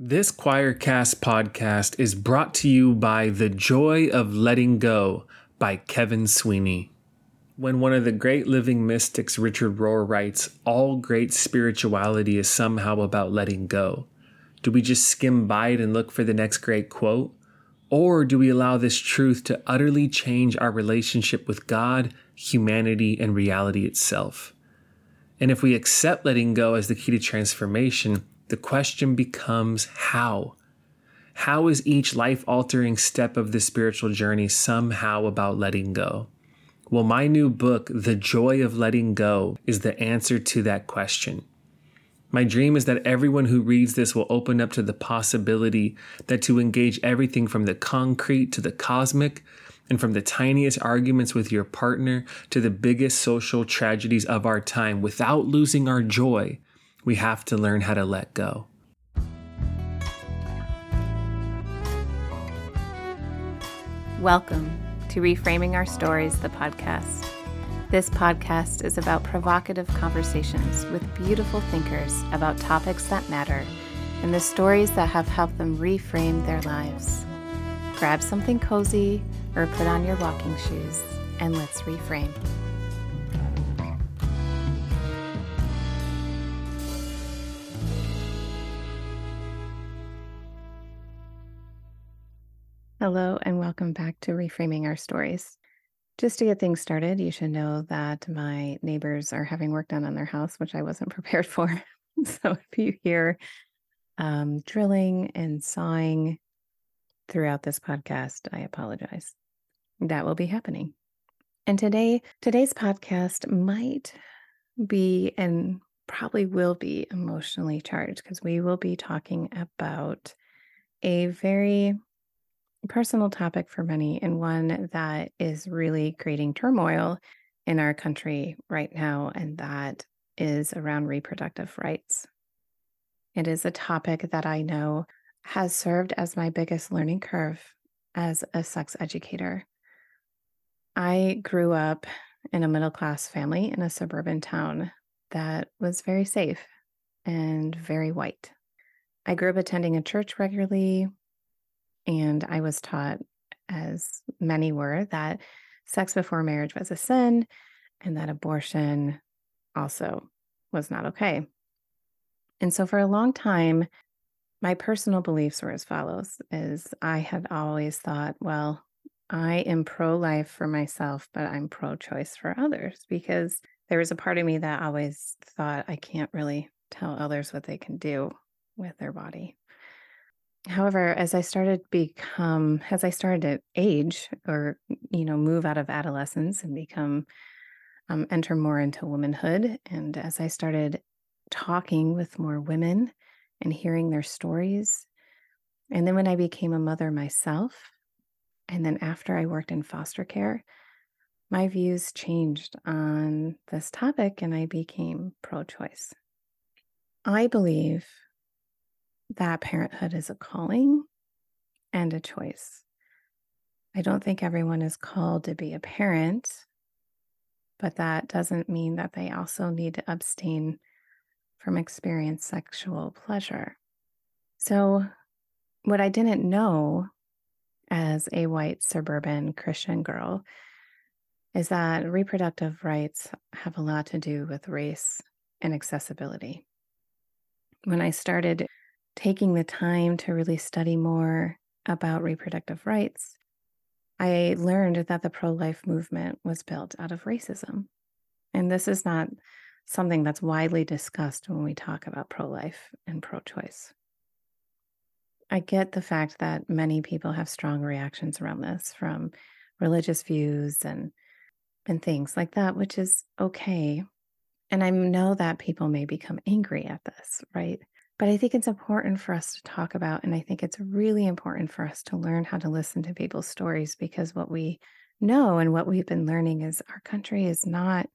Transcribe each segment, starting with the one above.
This Choircast podcast is brought to you by The Joy of Letting Go by Kevin Sweeney. When one of the great living mystics, Richard Rohr, writes, All great spirituality is somehow about letting go. Do we just skim by it and look for the next great quote? Or do we allow this truth to utterly change our relationship with God, humanity, and reality itself? And if we accept letting go as the key to transformation, the question becomes how? How is each life altering step of the spiritual journey somehow about letting go? Well, my new book, The Joy of Letting Go, is the answer to that question. My dream is that everyone who reads this will open up to the possibility that to engage everything from the concrete to the cosmic, and from the tiniest arguments with your partner to the biggest social tragedies of our time without losing our joy we have to learn how to let go. Welcome to Reframing Our Stories, the podcast. This podcast is about provocative conversations with beautiful thinkers about topics that matter and the stories that have helped them reframe their lives. Grab something cozy or put on your walking shoes and let's reframe. Hello, and welcome back to Reframing Our Stories. Just to get things started, you should know that my neighbors are having work done on their house, which I wasn't prepared for. so if you hear um, drilling and sawing throughout this podcast, I apologize. That will be happening. And today, today's podcast might be and probably will be emotionally charged because we will be talking about a very personal topic for many and one that is really creating turmoil in our country right now, and that is around reproductive rights. It is a topic that I know has served as my biggest learning curve as a sex educator. I grew up in a middle class family in a suburban town that was very safe and very white. I grew up attending a church regularly, and I was taught, as many were, that sex before marriage was a sin and that abortion also was not okay. And so for a long time, my personal beliefs were as follows is I had always thought, well, I am pro-life for myself, but I'm pro-choice for others because there was a part of me that always thought I can't really tell others what they can do with their body. However, as I started become as I started to age or, you know, move out of adolescence and become um, enter more into womanhood, and as I started talking with more women and hearing their stories, and then when I became a mother myself, and then after I worked in foster care, my views changed on this topic and I became pro choice. I believe that parenthood is a calling and a choice. I don't think everyone is called to be a parent, but that doesn't mean that they also need to abstain from experience sexual pleasure. So, what I didn't know as a white suburban Christian girl is that reproductive rights have a lot to do with race and accessibility. When I started taking the time to really study more about reproductive rights, I learned that the pro life movement was built out of racism. And this is not something that's widely discussed when we talk about pro life and pro choice. I get the fact that many people have strong reactions around this from religious views and and things like that, which is okay. And I know that people may become angry at this, right? But I think it's important for us to talk about. And I think it's really important for us to learn how to listen to people's stories because what we know and what we've been learning is our country is not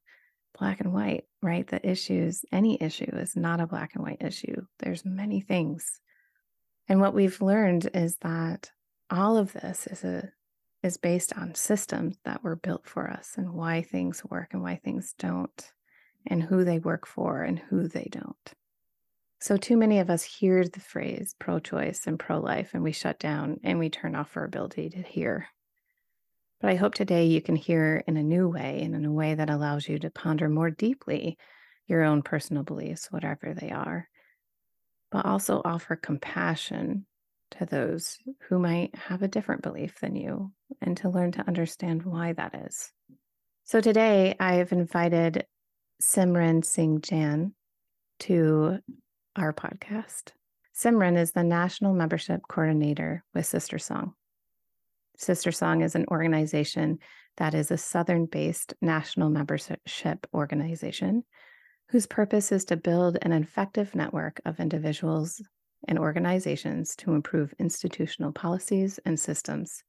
black and white, right? The issues, any issue is not a black and white issue. There's many things. And what we've learned is that all of this is a is based on systems that were built for us and why things work and why things don't and who they work for and who they don't. So, too many of us hear the phrase pro choice and pro life, and we shut down and we turn off our ability to hear. But I hope today you can hear in a new way and in a way that allows you to ponder more deeply your own personal beliefs, whatever they are, but also offer compassion to those who might have a different belief than you and to learn to understand why that is. So today I have invited Simran Singh Jain to our podcast. Simran is the National Membership Coordinator with Sister Song. Sister Song is an organization that is a Southern based national membership organization whose purpose is to build an effective network of individuals and organizations to improve institutional policies and systems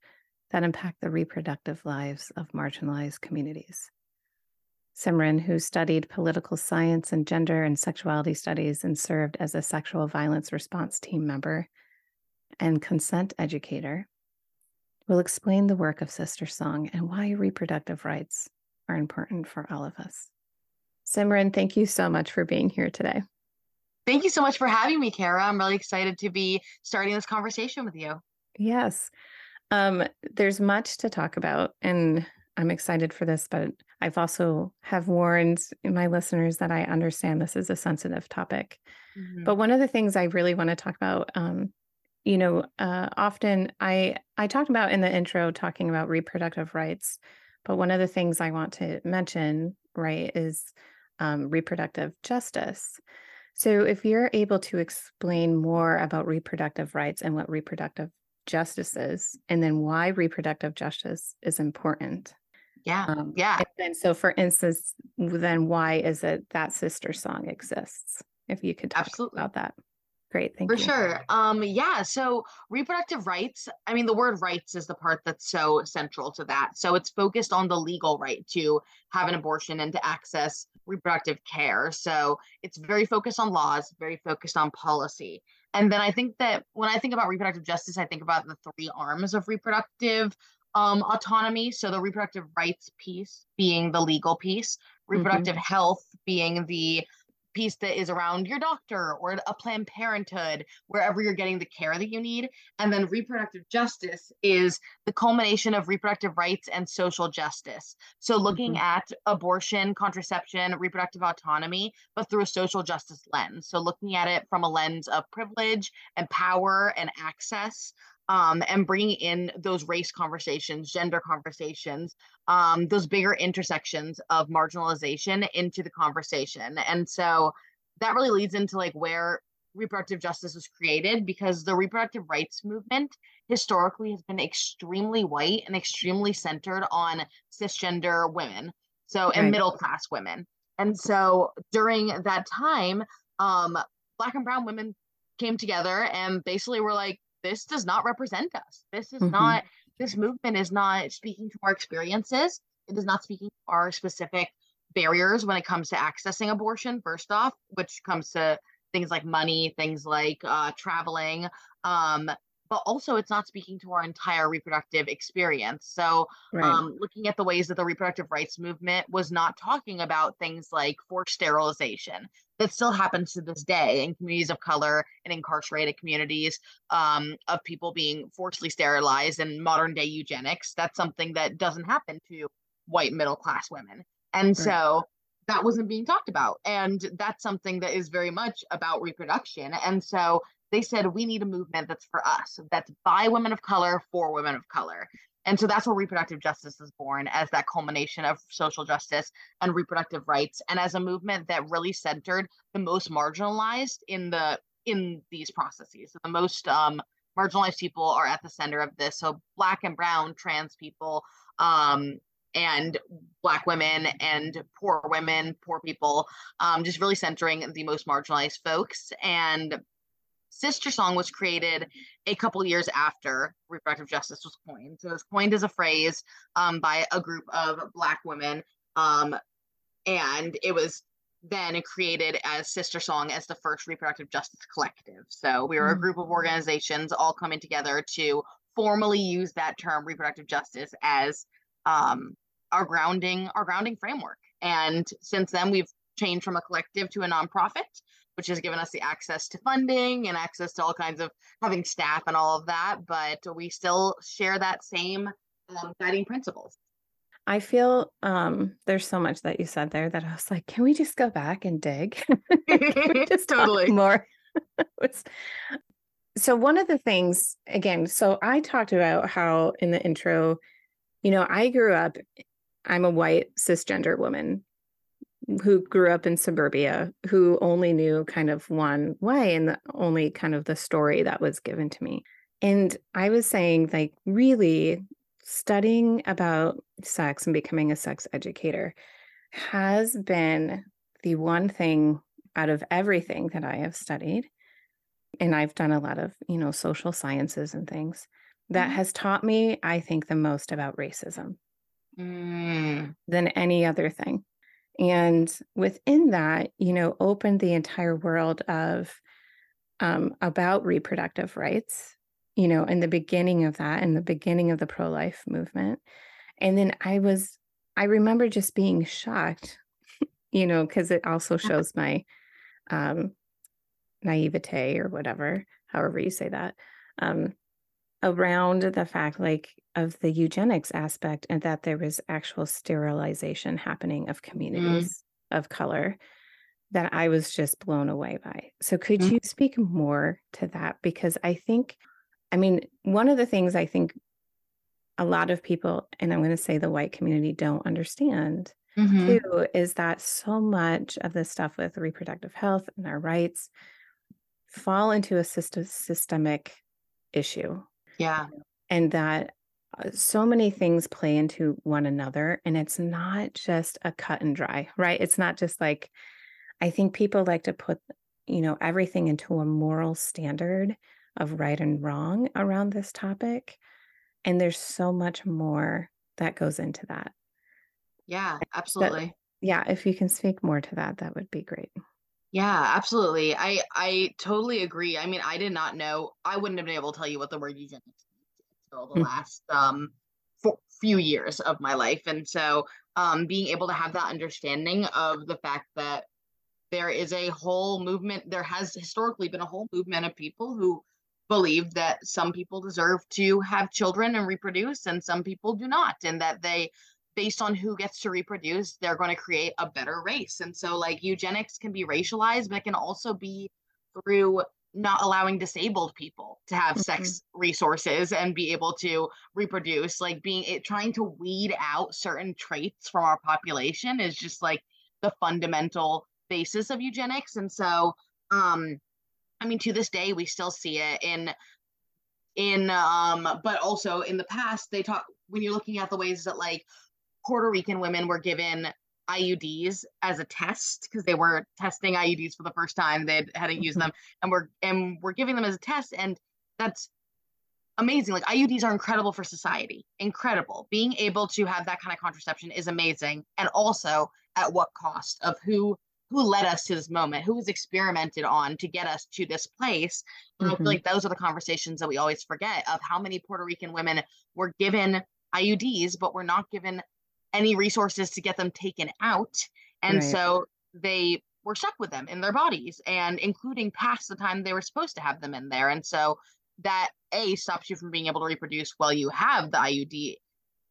that impact the reproductive lives of marginalized communities. Simran, who studied political science and gender and sexuality studies and served as a sexual violence response team member and consent educator, will explain the work of Sister Song and why reproductive rights are important for all of us. Simran, thank you so much for being here today. Thank you so much for having me, Kara. I'm really excited to be starting this conversation with you. Yes. Um, there's much to talk about, and I'm excited for this, but I've also have warned my listeners that I understand this is a sensitive topic. Mm-hmm. But one of the things I really want to talk about, um, you know, uh, often I I talked about in the intro talking about reproductive rights, but one of the things I want to mention, right, is um, reproductive justice. So, if you're able to explain more about reproductive rights and what reproductive justice is, and then why reproductive justice is important, yeah. Um, yeah. And so, for instance, then why is it that sister song exists? If you could talk Absolutely. about that. Great. Thank for you. For sure. Um, yeah. So, reproductive rights, I mean, the word rights is the part that's so central to that. So, it's focused on the legal right to have an abortion and to access reproductive care. So, it's very focused on laws, very focused on policy. And then I think that when I think about reproductive justice, I think about the three arms of reproductive um, autonomy. So the reproductive rights piece being the legal piece, mm-hmm. reproductive mm-hmm. health being the piece that is around your doctor or a Planned Parenthood, wherever you're getting the care that you need. And then reproductive justice is the culmination of reproductive rights and social justice. So looking mm-hmm. at abortion, contraception, reproductive autonomy, but through a social justice lens. So looking at it from a lens of privilege and power and access um, and bringing in those race conversations, gender conversations, um, those bigger intersections of marginalization into the conversation. And so that really leads into like where reproductive justice was created because the reproductive rights movement historically has been extremely white and extremely centered on cisgender women so and middle class women and so during that time um black and brown women came together and basically were like this does not represent us. This is mm-hmm. not, this movement is not speaking to our experiences. It is not speaking to our specific barriers when it comes to accessing abortion, first off, which comes to things like money, things like uh, traveling. Um, but also, it's not speaking to our entire reproductive experience. So, right. um, looking at the ways that the reproductive rights movement was not talking about things like forced sterilization, that still happens to this day in communities of color and incarcerated communities um, of people being forcibly sterilized and modern day eugenics. That's something that doesn't happen to white middle class women. And right. so that wasn't being talked about. And that's something that is very much about reproduction. And so they said, we need a movement that's for us, that's by women of color, for women of color. And so that's where reproductive justice is born as that culmination of social justice and reproductive rights and as a movement that really centered the most marginalized in the in these processes. So the most um, marginalized people are at the center of this. So black and brown trans people um, and black women and poor women, poor people, um, just really centering the most marginalized folks. And Sister Song was created a couple years after reproductive justice was coined. So it was coined as a phrase um, by a group of Black women. Um, and it was then created as Sister Song as the first reproductive justice collective. So we were a group of organizations all coming together to formally use that term reproductive justice as um, our grounding our grounding framework. And since then we've changed from a collective to a nonprofit which has given us the access to funding and access to all kinds of having staff and all of that. But we still share that same um, guiding principles. I feel um, there's so much that you said there that I was like, can we just go back and dig? just totally more. so one of the things again, so I talked about how in the intro, you know, I grew up, I'm a white cisgender woman who grew up in suburbia, who only knew kind of one way and the only kind of the story that was given to me. And I was saying, like, really studying about sex and becoming a sex educator has been the one thing out of everything that I have studied. And I've done a lot of, you know, social sciences and things that mm-hmm. has taught me, I think, the most about racism mm. than any other thing. And within that, you know, opened the entire world of um, about reproductive rights you know, in the beginning of that, in the beginning of the pro life movement. And then I was, I remember just being shocked, you know, because it also uh-huh. shows my um, naivete or whatever, however you say that, um, around the fact like of the eugenics aspect and that there was actual sterilization happening of mm. communities mm. of color that I was just blown away by. So could mm. you speak more to that? Because I think I mean, one of the things I think a lot of people, and I'm going to say the white community, don't understand mm-hmm. too, is that so much of this stuff with reproductive health and our rights fall into a system, systemic issue. Yeah. And that uh, so many things play into one another and it's not just a cut and dry right it's not just like i think people like to put you know everything into a moral standard of right and wrong around this topic. And there's so much more that goes into that. Yeah, absolutely. But, yeah, if you can speak more to that, that would be great. Yeah, absolutely. I I totally agree. I mean, I did not know. I wouldn't have been able to tell you what the word eugenics until the mm. last um few years of my life, and so um being able to have that understanding of the fact that there is a whole movement. There has historically been a whole movement of people who believe that some people deserve to have children and reproduce and some people do not and that they based on who gets to reproduce they're going to create a better race. And so like eugenics can be racialized but it can also be through not allowing disabled people to have mm-hmm. sex resources and be able to reproduce. Like being it trying to weed out certain traits from our population is just like the fundamental basis of eugenics. And so um I mean, to this day, we still see it in in um, but also in the past, they talk when you're looking at the ways that like Puerto Rican women were given IUDs as a test because they were testing IUDs for the first time. They hadn't used mm-hmm. them, and we're and we're giving them as a test, and that's amazing. Like IUDs are incredible for society. Incredible. Being able to have that kind of contraception is amazing, and also at what cost of who who led us to this moment, who was experimented on to get us to this place. And mm-hmm. I feel like those are the conversations that we always forget of how many Puerto Rican women were given IUDs, but were not given any resources to get them taken out. And right. so they were stuck with them in their bodies and including past the time they were supposed to have them in there. And so that A stops you from being able to reproduce while you have the IUD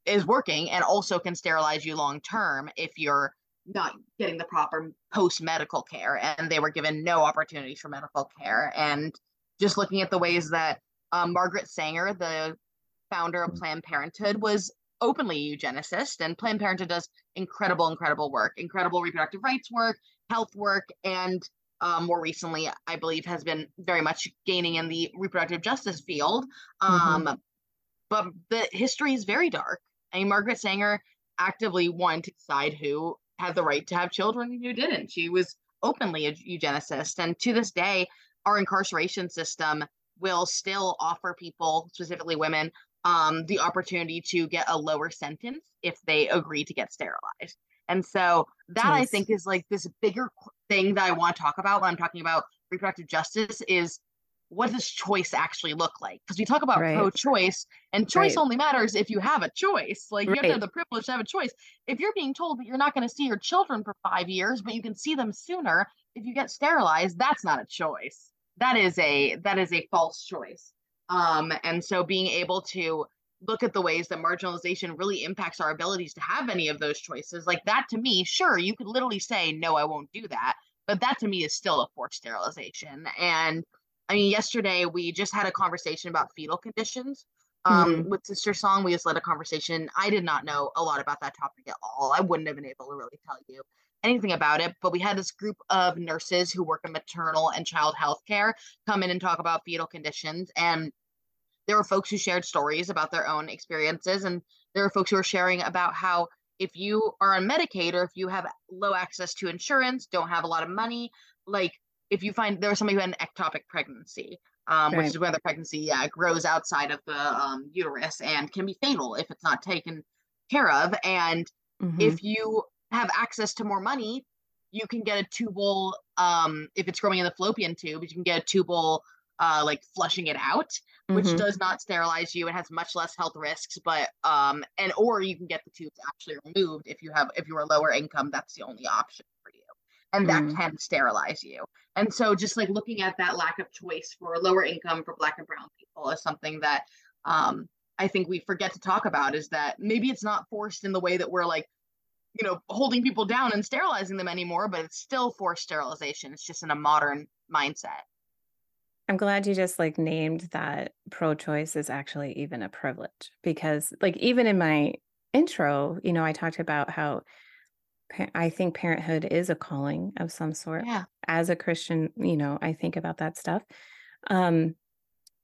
is working and also can sterilize you long term if you're not getting the proper post medical care and they were given no opportunities for medical care and just looking at the ways that um, margaret sanger the founder of mm. planned parenthood was openly eugenicist and planned parenthood does incredible incredible work incredible reproductive rights work health work and um, more recently i believe has been very much gaining in the reproductive justice field um, mm-hmm. but the history is very dark I mean, margaret sanger actively wanted to decide who had the right to have children and who didn't. She was openly a eugenicist. And to this day, our incarceration system will still offer people, specifically women, um, the opportunity to get a lower sentence if they agree to get sterilized. And so that I think is like this bigger thing that I want to talk about when I'm talking about reproductive justice is what does choice actually look like? Because we talk about Right. pro-choice, and choice Right. only matters if you have a choice. Like you have to have the privilege to have a choice. If you're being told that you're not going to see your children for five years, but you can see them sooner if you get sterilized, that's not a choice. That is a that is a false choice. Um, and so being able to look at the ways that marginalization really impacts our abilities to have any of those choices, like that to me, sure, you could literally say, no, I won't do that. But that to me is still a forced sterilization. And I mean, yesterday we just had a conversation about fetal conditions. Um, with Sister Song, we just led a conversation. I did not know a lot about that topic at all. I wouldn't have been able to really tell you anything about it. But we had this group of nurses who work in maternal and child health care come in and talk about fetal conditions. And there were folks who shared stories about their own experiences. And there are folks who are sharing about how if you are on Medicaid or if you have low access to insurance, don't have a lot of money, like if you find there was somebody who had an ectopic pregnancy, um, which is where the pregnancy yeah, grows outside of the um, uterus and can be fatal if it's not taken care of. And Mhm. if you have access to more money, you can get a tubal, um, if it's growing in the fallopian tube, you can get a tubal, uh, like flushing it out, which Mhm. does not sterilize you. It has much less health risks, but um, and or you can get the tubes actually removed if you have if you are lower income. That's the only option for you, and that Mm. can sterilize you. And so, just like looking at that lack of choice for lower income for Black and Brown people is something that um, I think we forget to talk about. Is that maybe it's not forced in the way that we're like you know holding people down and sterilizing them anymore, but it's still forced sterilization. It's just in a modern mindset. I'm glad you just like named that pro choice is actually even a privilege because, like, even in my intro, you know, I talked about how I think parenthood is a calling of some sort. Yeah. As a Christian, you know, I think about that stuff. Um,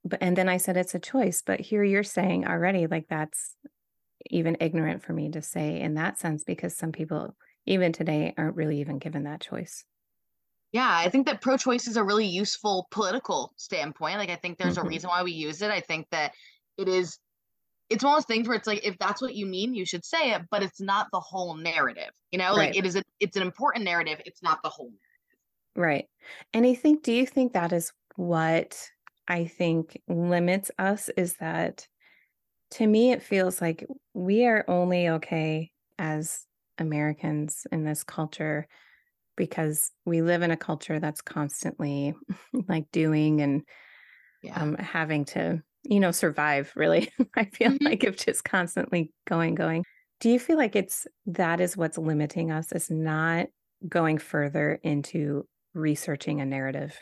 but and then I said it's a choice, but here you're saying already, like, that's even ignorant for me to say in that sense because some people, even today, aren't really even given that choice. Yeah, I think that pro choice is a really useful political standpoint. Like, I think there's a mm-hmm. reason why we use it. I think that it is, it's one of those things where it's like, if that's what you mean, you should say it, but it's not the whole narrative. You know, like it is, a, it's an important narrative. It's not the whole. Narrative. Right. And I think, do you think that is what I think limits us? Is that to me, it feels like we are only okay as Americans in this culture because we live in a culture that's constantly like doing and Yeah. um, having to, you know, survive really. I feel Mhm. like it's just constantly going, going. Do you feel like it's that is what's limiting us? Is not going further into researching a narrative?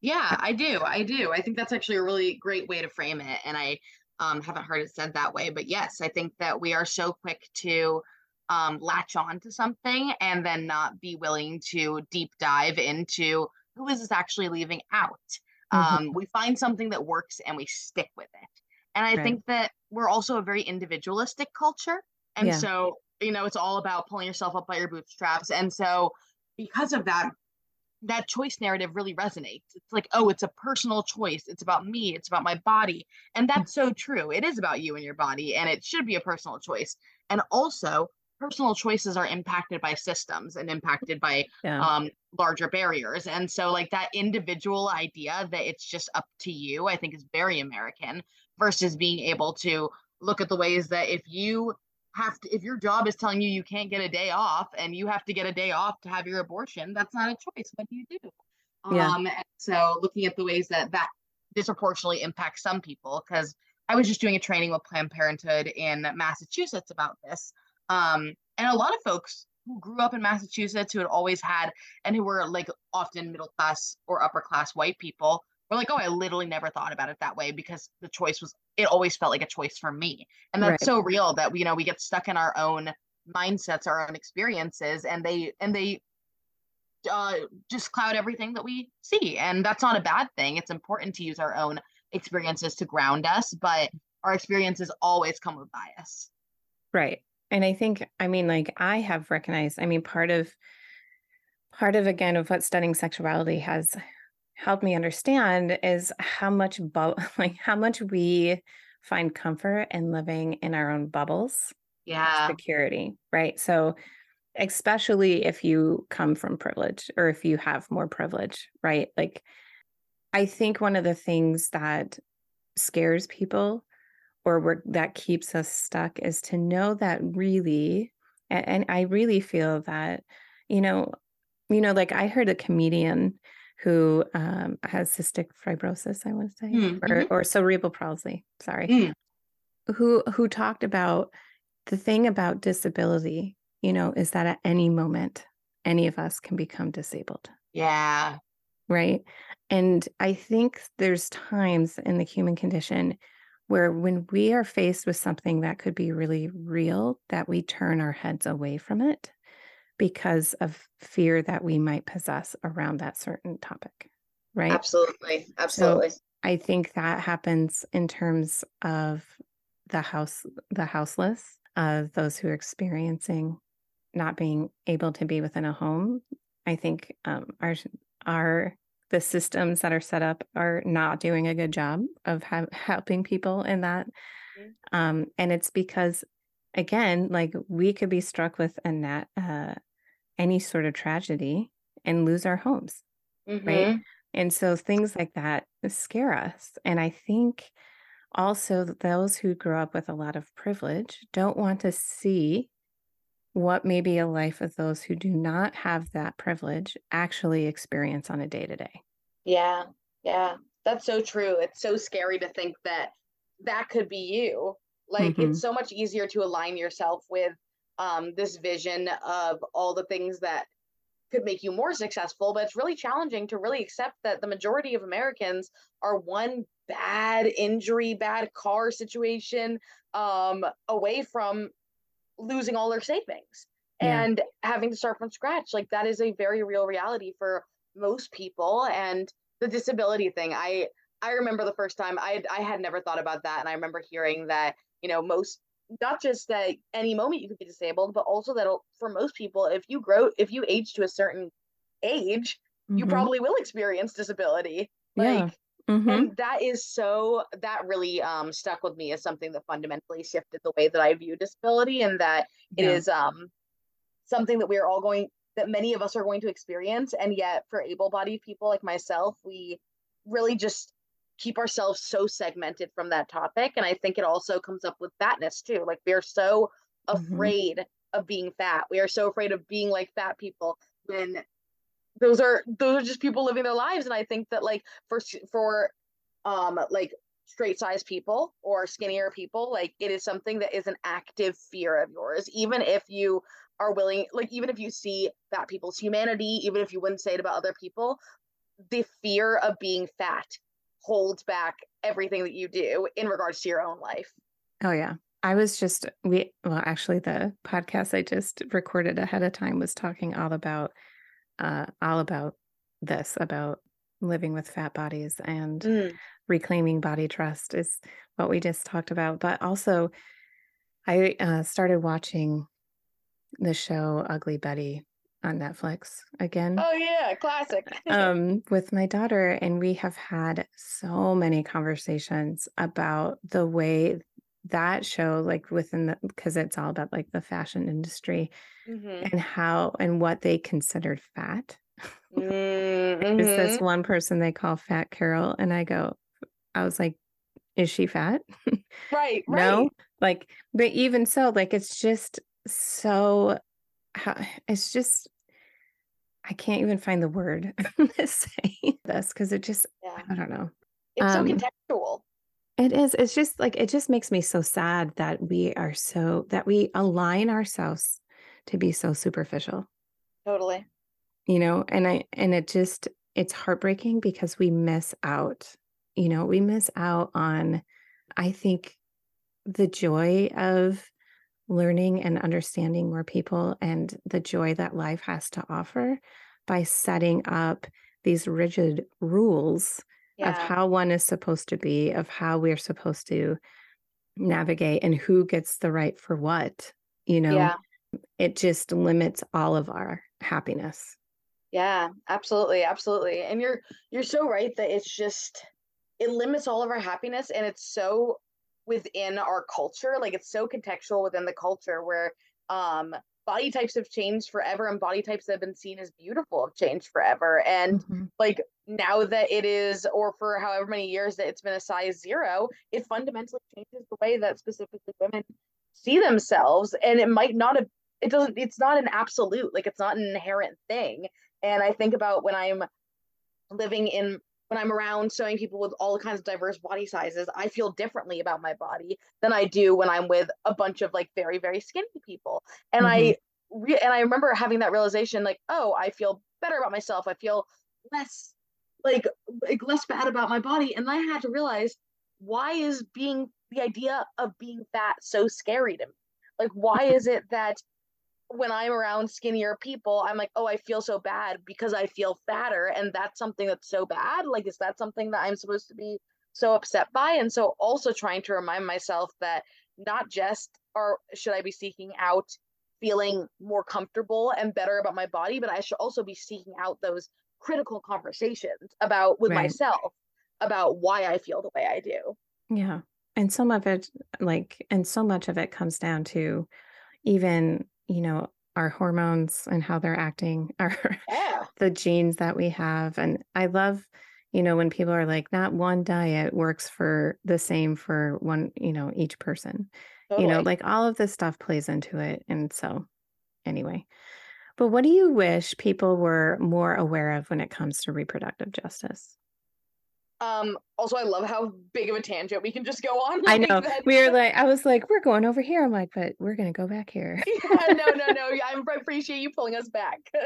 Yeah, I do. I do. I think that's actually a really great way to frame it. And I um, haven't heard it said that way. But yes, I think that we are so quick to um, latch on to something and then not be willing to deep dive into who is this actually leaving out. Mhm. Um, we find something that works and we stick with it. And I Right. think that we're also a very individualistic culture. And Yeah. so, you know, it's all about pulling yourself up by your bootstraps. And so, because of that, that choice narrative really resonates. It's like, oh, it's a personal choice. It's about me. It's about my body. And that's so true. It is about you and your body, and it should be a personal choice. And also, personal choices are impacted by systems and impacted by Yeah. um, larger barriers. And so, like that individual idea that it's just up to you, I think is very American versus being able to look at the ways that if you have to, if your job is telling you you can't get a day off and you have to get a day off to have your abortion, that's not a choice. What do you do? Yeah. Um, and so, looking at the ways that that disproportionately impacts some people, because I was just doing a training with Planned Parenthood in Massachusetts about this. Um, and a lot of folks who grew up in Massachusetts who had always had and who were like often middle class or upper class white people were like, oh, I literally never thought about it that way because the choice was, it always felt like a choice for me. And that's Right. so real that, you know, we get stuck in our own mindsets, our own experiences, and they, and they, uh, just cloud everything that we see. And that's not a bad thing. It's important to use our own experiences to ground us, but our experiences always come with bias. Right. And I think, I mean, like I have recognized, I mean, part of, part of again of what studying sexuality has helped me understand is how much, bu- like how much we find comfort in living in our own bubbles, Yeah. security, right? So, especially if you come from privilege or if you have more privilege, right? Like I think one of the things that scares people or where, that keeps us stuck is to know that really, and, and I really feel that, you know, you know, like I heard a comedian who um, has cystic fibrosis, I want to say, Mm, or, mhm. or cerebral palsy. Sorry, Mm. who who talked about the thing about disability. You know, is that at any moment, any of us can become disabled, Yeah. right? And I think there's times in the human condition where when we are faced with something that could be really real, that we turn our heads away from it because of fear that we might possess around that certain topic, right? Absolutely. So Absolutely. I think that happens in terms of the house, the houseless, of those who are experiencing not being able to be within a home. I think um, our our the systems that are set up are not doing a good job of ha- helping people in that, Mhm. um, and it's because again, like we could be struck with a nat uh, any sort of tragedy and lose our homes right? Mhm. And so things like that scare us. And I think also those who grow up with a lot of privilege don't want to see what maybe a life of those who do not have that privilege actually experience on a day to day. Yeah. Yeah. That's so true. It's so scary to think that that could be you. Like Mhm. it's so much easier to align yourself with um this vision of all the things that could make you more successful, but it's really challenging to really accept that the majority of Americans are one bad injury, bad car situation um away from losing all their savings Yeah. and having to start from scratch. Like that is a very real reality for most people. And the disability thing, I I remember the first time I I had never thought about that, and I remember hearing that you know most not just that any moment you could be disabled, but also that for most people, if you grow if you age to a certain age, you Mhm. probably will experience disability. Yeah. Mhm. and that is so that really um stuck with me as something that fundamentally shifted the way that I view disability and that it Yeah. is um something that we are all going that many of us are going to experience and yet for able-bodied people like myself we really just keep ourselves so segmented from that topic and i think it also comes up with fatness too like we are so Mhm. afraid of being fat we are so afraid of being like fat people when those are those are just people living their lives. And i think that like for for um like straight size people or skinnier people like it is something that is an active fear of yours. Even if you are willing like even if you see fat people's humanity even if you wouldn't say it about other people the fear of being fat holds back everything that you do in regards to your own life. Oh yeah. I was just we well actually the podcast I just recorded ahead of time was talking all about uh all about this about living with fat bodies and Mm, reclaiming body trust is what we just talked about. But also I uh, started watching the show Ugly Betty on Netflix again. Oh yeah classic. Um with my daughter and we have had so many conversations about the way that show like within the because it's all about like the fashion industry Mhm. and how and what they considered fat. Mm, there's this mhm. one person they call fat carol and i go i was like is she fat? Right no? Right like but even so like it's just so it's just i can't even find the word to say this because it just yeah. I don't know. It's so um contextual it is it's just like it just makes me so sad that we are so that we align ourselves to be so superficial. Totally. You know and i and it just it's heartbreaking because we miss out you know we miss out on i think the joy of learning and understanding more people and the joy that life has to offer by setting up these rigid rules of how one is supposed to be of how we're supposed to navigate and who gets the right for what you know? Yeah. It just limits all of our happiness. Yeah, absolutely, absolutely. And you're you're so right that it's just it limits all of our happiness and it's so within our culture, like it's so contextual within the culture where um body types have changed forever and body types that have been seen as beautiful have changed forever. And Mhm. like now that it is or for however many years that it's been a size zero it fundamentally changes the way that specifically women see themselves. And it might not have it doesn't it's not an absolute like it's not an inherent thing. And i think about when i'm living in when i'm around showing people with all kinds of diverse body sizes i feel differently about my body than i do when i'm with a bunch of like very very skinny people. And i mm-hmm. re- and i remember having that realization like oh i feel better about myself. I feel less like like less bad about my body. And i had to realize why is being the idea of being fat so scary to me? Like why is it that when i'm around skinnier people i'm like oh i feel so bad because i feel fatter and that's something that's so bad like is that something that i'm supposed to be so upset by and so also trying to remind myself that not just are should i be seeking out feeling more comfortable and better about my body but i should also be seeking out those critical conversations about with Right. myself about why i feel the way i do Yeah. And some of it, like, and so much of it comes down to even, you know, our hormones and how they're acting, our yeah the genes that we have. And I love, you know, when people are like, not one diet works for the same for one, you know, each person. You know, like all of this stuff plays into it. And so, anyway. But what do you wish people were more aware of when it comes to reproductive justice? Um also i love how big of a tangent we can just go on I know. that. we are like, I was like, we're going over here. I'm like, but we're going to go back here. yeah no no no yeah, i appreciate you pulling us back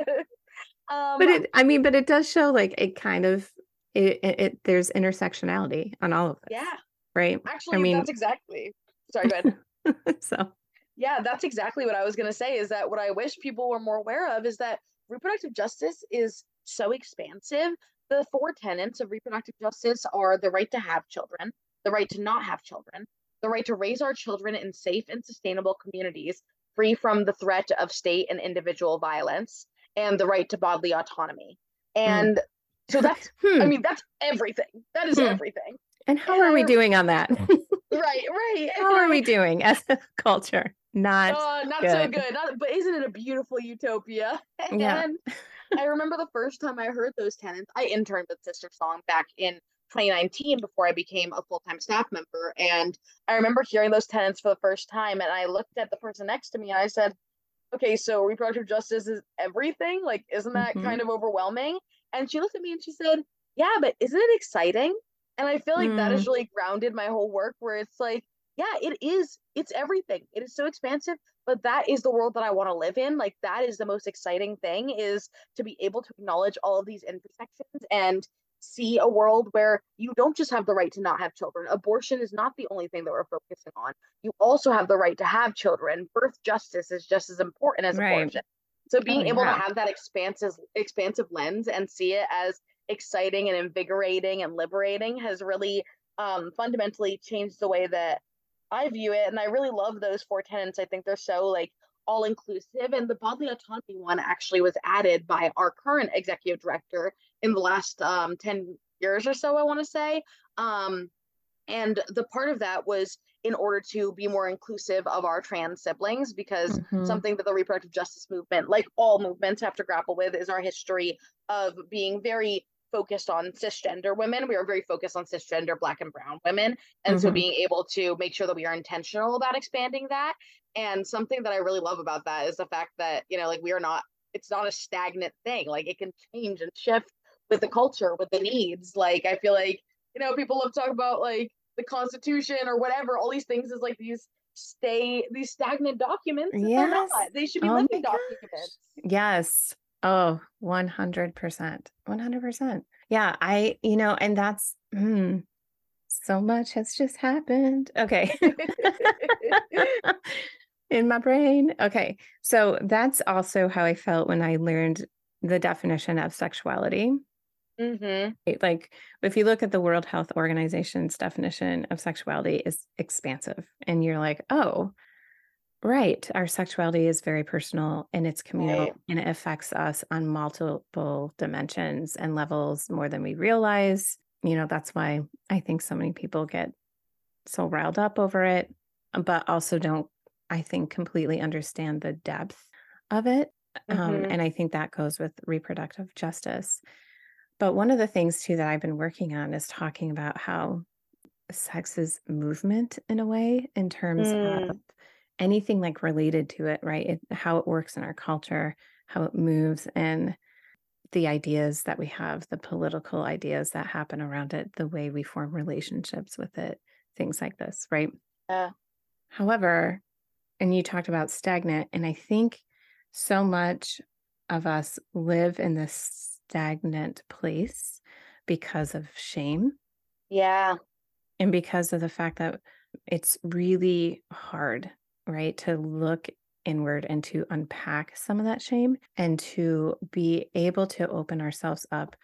um But it, I mean, but it does show like it kind of, it, it, it there's intersectionality on all of this. yeah Right. actually mean- that's exactly sorry go ahead so, yeah that's exactly what i was going to say is that what i wish people were more aware of is that reproductive justice is so expansive the four tenets of reproductive justice are the right to have children the right to not have children the right to raise our children in safe and sustainable communities free from the threat of state and individual violence and the right to bodily autonomy and so that's hmm. i mean that's everything that is Hmm. everything and how and are we doing on that? right right how are we doing as a culture? Not Oh, not so good. good. Not, but isn't it a beautiful utopia? Yeah. I remember the first time I heard those tenants. I interned with Sister Song back in 2019 before I became a full time staff member. And I remember hearing those tenants for the first time. And I looked at the person next to me and I said, okay, so reproductive justice is everything. Like, isn't that Mhm. kind of overwhelming? And she looked at me and she said, yeah, but isn't it exciting? And I feel like that has really grounded my whole work where it's like, yeah, it is. It's everything. It is so expansive, but that is the world that I want to live in. Like that is the most exciting thing is to be able to acknowledge all of these intersections and see a world where you don't just have the right to not have children. Abortion is not the only thing that we're focusing on. You also have the right to have children. Birth justice is just as important as Right. abortion. So being Oh, able yeah. to have that expansive expansive lens and see it as exciting and invigorating and liberating has really um, fundamentally changed the way that I view it. And I really love those four tenants. I think they're so like all inclusive. And the bodily autonomy one actually was added by our current executive director in the last um, 10 years or so, I want to say. Um, and the part of that was in order to be more inclusive of our trans siblings, because Mhm. something that the reproductive justice movement, like all movements, have to grapple with is our history of being very focused on cisgender women. We are very focused on cisgender black and brown women. And so Mhm. being able to make sure that we are intentional about expanding that. And something that I really love about that is the fact that, you know, like we are not, it's not a stagnant thing. Like it can change and shift with the culture, with the needs. Like I feel like, you know, people love to talk about like the Constitution or whatever, all these things is like these stay these stagnant documents. Yes. not. They should be Oh living documents. Yes. Oh, 100%. 100%. Yeah. I, you know, and that's, mm, so much has just happened. Okay. In my brain. Okay. So that's also how I felt when I learned the definition of sexuality. hmm Like, if you look at the World Health Organization's definition of sexuality is expansive, and you're like, oh, right, our sexuality is very personal and it's communal, Right. and it affects us on multiple dimensions and levels more than we realize. You know, that's why I think so many people get so riled up over it, but also don't, I think, completely understand the depth of it. Um, Mhm. and I think that goes with reproductive justice. But one of the things too that I've been working on is talking about how sex is movement in a way, in terms Mm. Anything like related to it, right? It, how it works in our culture, how it moves, and the ideas that we have, the political ideas that happen around it, the way we form relationships with it, things like this, right? Yeah. However, and you talked about stagnant, and I think so much of us live in this stagnant place because of shame Yeah. and because of the fact that it's really hard, right, to look inward and to unpack some of that shame and to be able to open ourselves up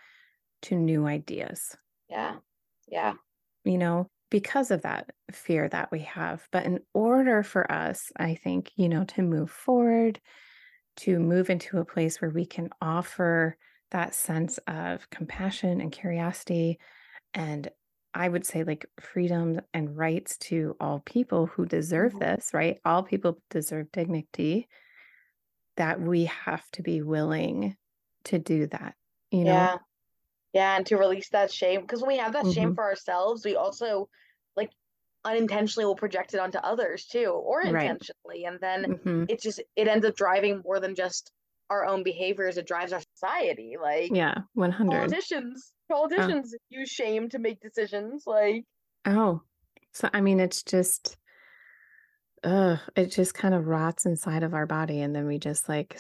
to new ideas, Yeah. Yeah. you know, because of that fear that we have. But in order for us, I think, you know, to move forward, to move into a place where we can offer that sense of compassion and curiosity and I would say like freedom and rights to all people who deserve Mhm. this, right? All people deserve dignity, that we have to be willing to do that, you know? Yeah. Yeah, and to release that shame because when we have that shame Mhm. for ourselves, we also like unintentionally will project it onto others too, or Right. intentionally, and then hmm it just it ends up driving more than just our own behaviors. It drives our society. Like Yeah, 100. politicians, politicians use shame to make decisions. Like Oh, so I mean, it's just, ugh, it just kind of rots inside of our body, and then we just like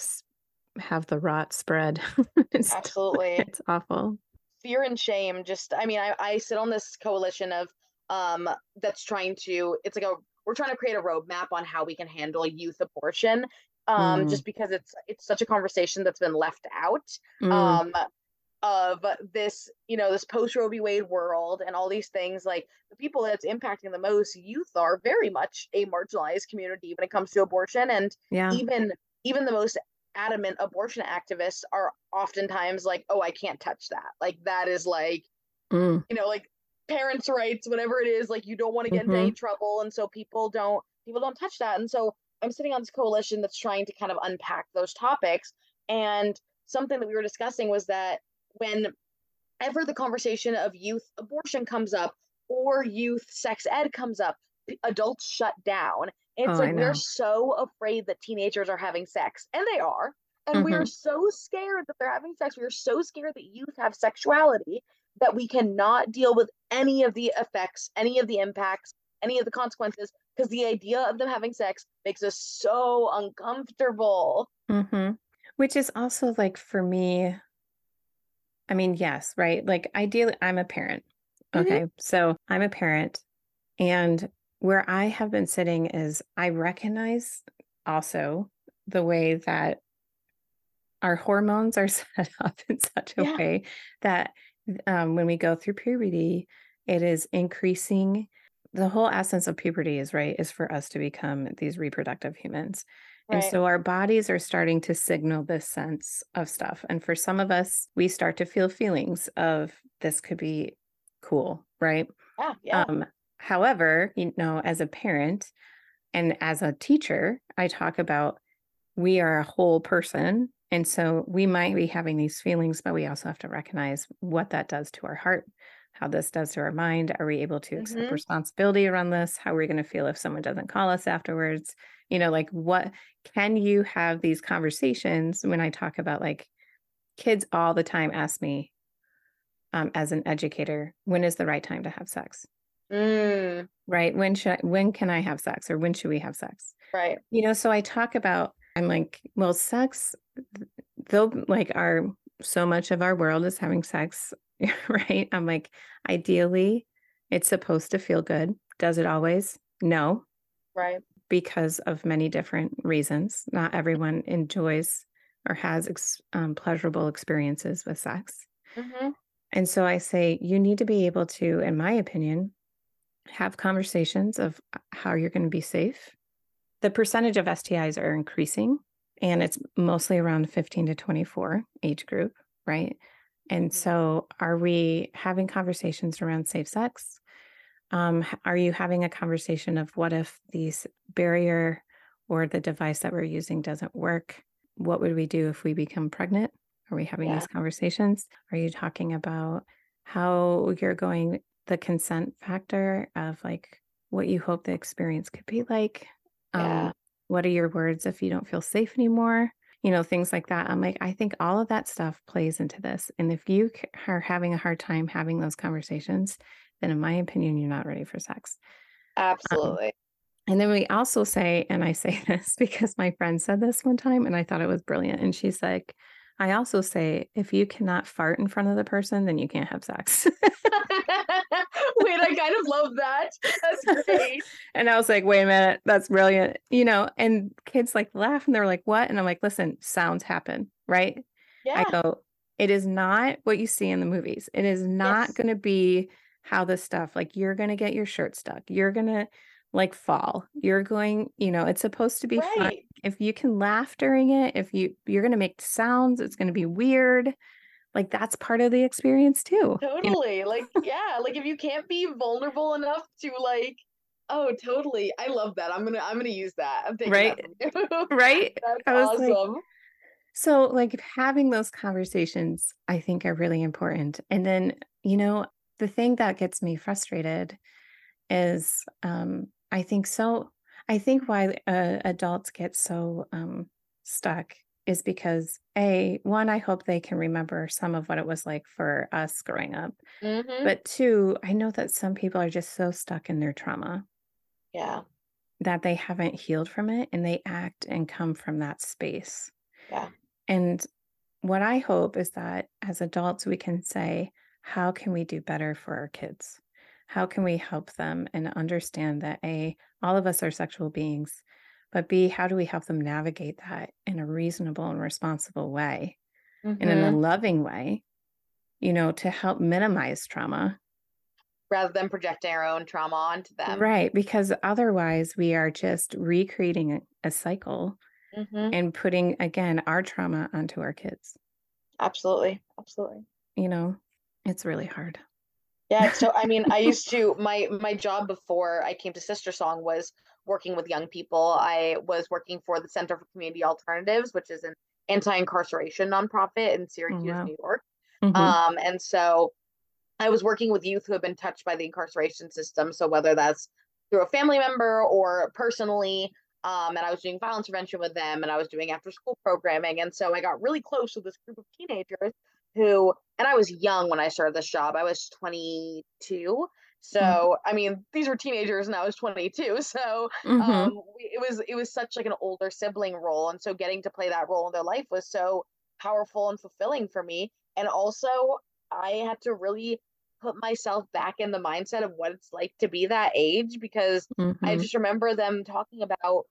have the rot spread. It's, absolutely. it's awful. fear and shame just i mean I, I sit on this coalition of um that's trying to it's like a we're trying to create a roadmap on how we can handle youth abortion um Mm. just because it's it's such a conversation that's been left out Mm, um of this you know this post roe v. Wade world and all these things like the people that's impacting the most youth are very much a marginalized community when it comes to abortion. And yeah. even even the most adamant abortion activists are oftentimes like oh i can't touch that. Like that is like Mm, you know like parents rights whatever it is like you don't want to get into any trouble. And so people don't people don't touch that. And so i'm sitting on this coalition that's trying to kind of unpack those topics. And something that we were discussing was that when ever the conversation of youth abortion comes up or youth sex ed comes up adults shut down. It's Oh, like we're so afraid that teenagers are having sex and they are and we are so scared that they're having sex. We are so scared that youth have sexuality that we cannot deal with any of the effects any of the impacts any of the consequences because the idea of them having sex makes us so uncomfortable. Hmm Which is also like for me, I mean, yes, right? Like ideally, I'm a parent. Mhm. Okay. So I'm a parent. And where I have been sitting is I recognize also the way that our hormones are set up in such a Yeah. way that um, when we go through puberty, it is increasing. The whole essence of puberty is right, is for us to become these reproductive humans. And so our bodies are starting to signal this sense of stuff. And for some of us, we start to feel feelings of this could be cool, right? yeah yeah Um, however, you know, as a parent and as a teacher, I talk about we are a whole person. And so we might be having these feelings, but we also have to recognize what that does to our heart, how this does to our mind. Are we able to accept Mhm. responsibility around this? How are we going to feel if someone doesn't call us afterwards? You know, like what can you have these conversations when I talk about like kids all the time ask me um, as an educator, when is the right time to have sex? Mm, right? When should I, when can i have sex? or when should we have sex? Right. You know so i talk about i'm like well sex th- though like our so much of our world is having sex right? I'm like ideally it's supposed to feel good. Does it always? No. Right because of many different reasons not everyone enjoys or has ex- um, pleasurable experiences with sex hmm and so I say you need to be able to, in my opinion, have conversations of uh, how you're going to be safe. The percentage of STIs are increasing, and it's mostly around 15 to 24 age group, right? And Mhm. so, are we having conversations around safe sex? Um, are you having a conversation of what if these barrier or the device that we're using doesn't work? what would we do if we become pregnant? Are we having Yeah. these conversations? Are you talking about how you're going the consent factor of like what you hope the experience could be like? Yeah. Um, what are your words if you don't feel safe anymore? You know, things like that. I'm like, I think all of that stuff plays into this. And if you are having a hard time having those conversations, then in my opinion, you're not ready for sex. Um, Absolutely. And then we also say, and I say this because my friend said this one time and I thought it was brilliant. And she's like, I also say, if you cannot fart in front of the person, then you can't have sex. Wait, I kind of love that. That's great. and I was like, wait a minute, that's brilliant. You know, and kids like laugh and they're like, what? And I'm like, listen, sounds happen, right? Yeah. I go, it is not what you see in the movies. It is not Yes. going to be how this stuff, like, you're going to get your shirt stuck. You're going to like fall. You're going, you know, it's supposed to be fun. If you can laugh during it, if you you're going to make sounds, it's going to be weird. Like that's part of the experience too. you know? Totally. Like, yeah, like if you can't be vulnerable enough to like, oh, totally. I love that. I'm gonna I'm gonna use that. I'm taking Right. that. Right? That's I was like, awesome. So, like having those conversations, I think are really important. And then, you know, the thing that gets me frustrated is um, I think so, I think why uh, adults get so um, stuck is because A, one, I hope they can remember some of what it was like for us growing up. Mhm. But two, I know that some people are just so stuck in their trauma Yeah. that they haven't healed from it and they act and come from that space. Yeah. And what I hope is that as adults, we can say, how can we do better for our kids? How can we help them and understand that A, all of us are sexual beings, but B, how do we help them navigate that in a reasonable and responsible way and in a Mhm. loving way, you know, to help minimize trauma? Rather than projecting our own trauma onto them. Right. Because otherwise, we are just recreating a, cycle Mhm. and putting, again, our trauma onto our kids. Absolutely. Absolutely. You know, it's really hard. Yeah, so I mean, I used to my my job before I came to SisterSong was working with young people. I was working for the Center for Community Alternatives, which is an anti-incarceration nonprofit in Syracuse, wow. New York. Mhm. Um, and so I was working with youth who have been touched by the incarceration system. So whether that's through a family member or personally, um, and I was doing violence prevention with them, and I was doing after school programming, and so I got really close with this group of teenagers who, and I was young when I started this job. I was 22. So I mean, these were teenagers, and I was 22. So Mhm. um it was it was such like an older sibling role and so getting to play that role in their life was so powerful and fulfilling for me and also i had to really put myself back in the mindset of what it's like to be that age because i Mhm. just remember them talking about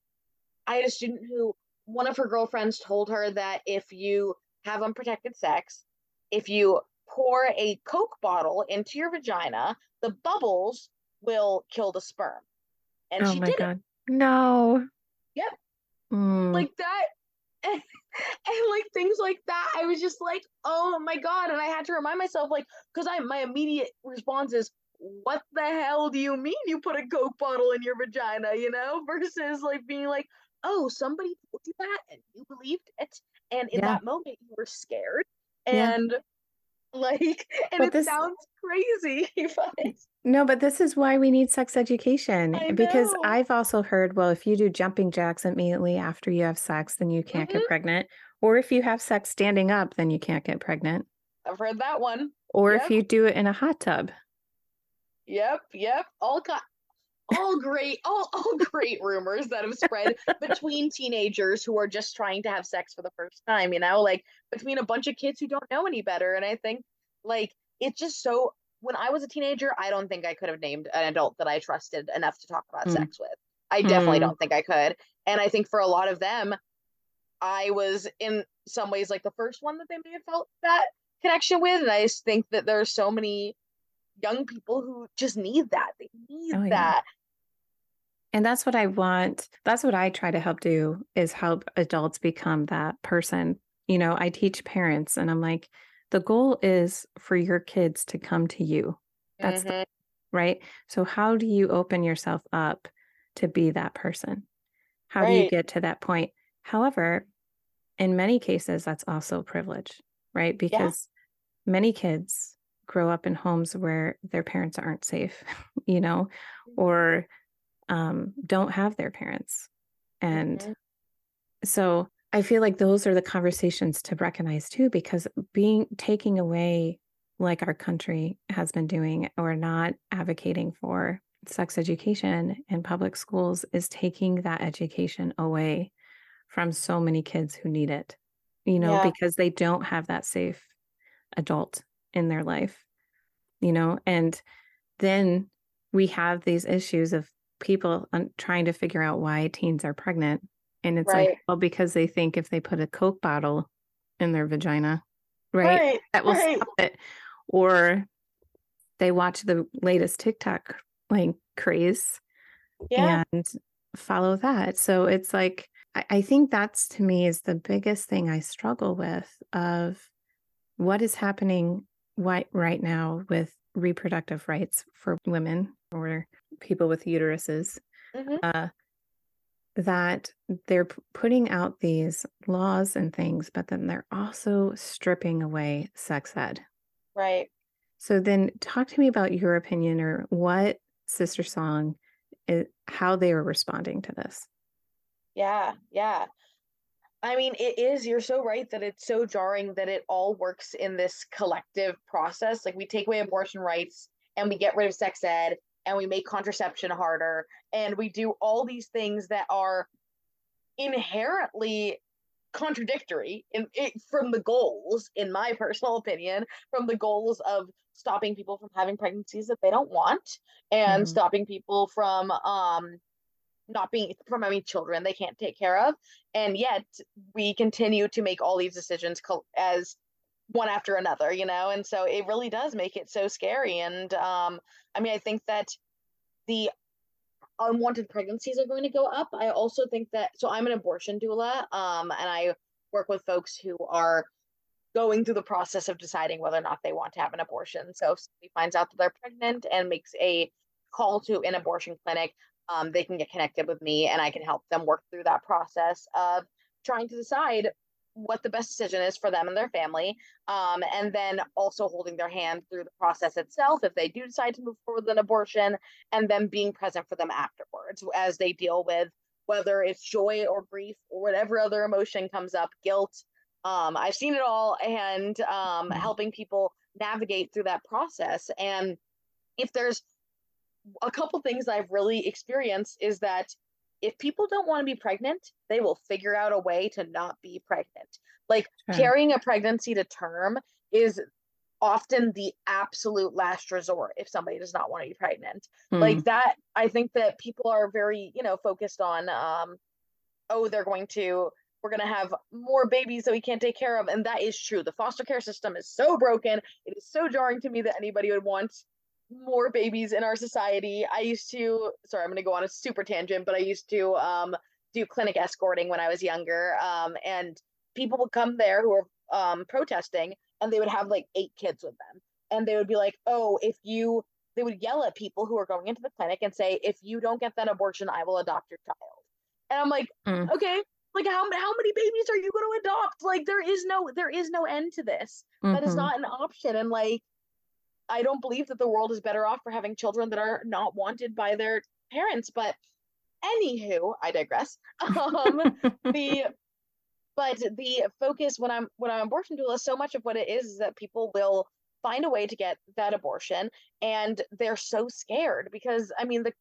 i had a student who one of her girlfriends told her that if you have unprotected sex if you pour a coke bottle into your vagina the bubbles will kill the sperm and oh she my did it God. No. Yep. Mm. like that and, and like things like that i was just like oh my god and i had to remind myself like because i my immediate response is what the hell do you mean you put a coke bottle in your vagina you know versus like being like oh somebody told you that and you believed it and in Yeah. that moment you were scared Yeah. and like and But it this- sounds crazy but No, but this is why we need sex education because. I've also heard, well, if you do jumping jacks immediately after you have sex, then you can't get mm-hmm. pregnant. Or if you have sex standing up, then you can't get pregnant. i've heard that one Or Yep. if you do it in a hot tub. Yep, yep. All got all great, all all great rumors that have spread between teenagers who are just trying to have sex for the first time, you know, like between a bunch of kids who don't know any better. And I think like it's just so when I was a teenager, I don't think I could have named an adult that I trusted enough to talk about Mm. sex with. I definitely Mm. don't think I could. And I think for a lot of them, I was in some ways like the first one that they may have felt that connection with. And I just think that there are so many young people who just need that. They need Oh, yeah. that. And that's what I want. That's what I try to help do is help adults become that person. You know, I teach parents and I'm like, the goal is for your kids to come to you. That's the Mhm. right? So how do you open yourself up to be that person? How do you get to that point? However, in many cases, that's also privilege, right? Because yeah. many kids grow up in homes where their parents aren't safe, you know, mm-hmm. or um, don't have their parents. And mm-hmm. so I feel like those are the conversations to recognize too, because being taking away, like our country has been doing, or not advocating for sex education in public schools is taking that education away from so many kids who need it, you know, yeah. because they don't have that safe adult in their life, you know, and then we have these issues of people trying to figure out why teens are pregnant. And it's right. like, well, because they think if they put a Coke bottle in their vagina, right, right. that will right. stop it. Or they watch the latest TikTok like craze yeah. and follow that. So it's like I, I think that's to me is the biggest thing I struggle with of what is happening right right now with reproductive rights for women or people with uteruses. Mm-hmm. Uh, that they're p- putting out these laws and things, but then they're also stripping away sex ed. Right. So then talk to me about your opinion or what SisterSong it, how they are responding to this. Yeah, yeah. I mean, it is, you're so right that it's so jarring that it all works in this collective process. Like, we take away abortion rights and we get rid of sex ed and we make contraception harder and we do all these things that are inherently contradictory in it, from the goals in my personal opinion from the goals of stopping people from having pregnancies that they don't want and mm-hmm. stopping people from um not being from having children they can't take care of and yet we continue to make all these decisions as one after another you know and so it really does make it so scary and um i mean i think that the unwanted pregnancies are going to go up. I also think that so I'm an abortion doula, um, and I work with folks who are going through the process of deciding whether or not they want to have an abortion. So if somebody finds out that they're pregnant and makes a call to an abortion clinic, um, they can get connected with me and I can help them work through that process of trying to decide what the best decision is for them and their family. Um, and then also holding their hand through the process itself if they do decide to move forward with an abortion, and then being present for them afterwards as they deal with whether it's joy or grief or whatever other emotion comes up, guilt. Um, I've seen it all and um, mm-hmm. helping people navigate through that process. And if there's a couple things I've really experienced is that if people don't want to be pregnant, they will figure out a way to not be pregnant. Like sure. carrying a pregnancy to term is often the absolute last resort if somebody does not want to be pregnant. Mm. Like that, I think that people are very, you know, focused on um, oh, they're going to we're going to have more babies that we can't take care of and that is true. The foster care system is so broken. It is so jarring to me that anybody would want more babies in our society. I used to, sorry, I'm going to go on a super tangent, but I used to um, do clinic escorting when I was younger. Um, and people would come there who were um, protesting and they would have like eight kids with them. And they would be like, oh, if you, they would yell at people who are going into the clinic and say, if you don't get that abortion, I will adopt your child. And I'm like, mm. okay, like how how many babies are you going to adopt? Like there is no there is no end to this. Mm-hmm. That is mm-hmm. not an option. And like I don't believe that the world is better off for having children that are not wanted by their parents. But anywho, I digress. Um, the but the focus when I'm when I'm abortion doula, so much of what it is is that people will find a way to get that abortion, and they're so scared because I mean the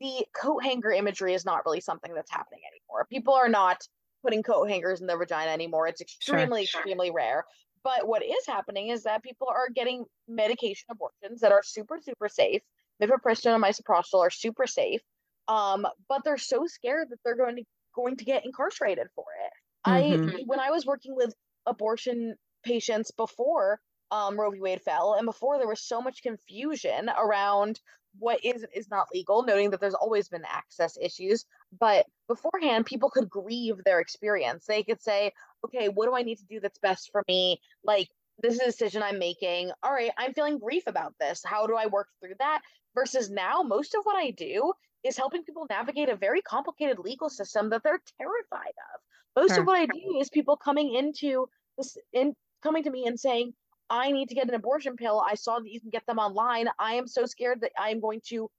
the coat hanger imagery is not really something that's happening anymore. People are not putting coat hangers in their vagina anymore. It's extremely, sure, extremely rare. But what is happening is that people are getting medication abortions that are super, super safe. Mifepristone and misoprostol are super safe. Um, but they're so scared that they're going to going to get incarcerated for it. Mm-hmm. I when I was working with abortion patients before um, Roe v. Wade fell, and before there was so much confusion around what is is not legal, noting that there's always been access issues. But beforehand, people could grieve their experience. They could say, okay, what do I need to do that's best for me? Like, this is a decision I'm making. All right, I'm feeling grief about this. How do I work through that? Versus now, most of what I do is helping people navigate a very complicated legal system that they're terrified of. Most Sure. of what I do is people coming into this in coming to me and saying, I need to get an abortion pill. I saw that you can get them online. I am so scared that I am going to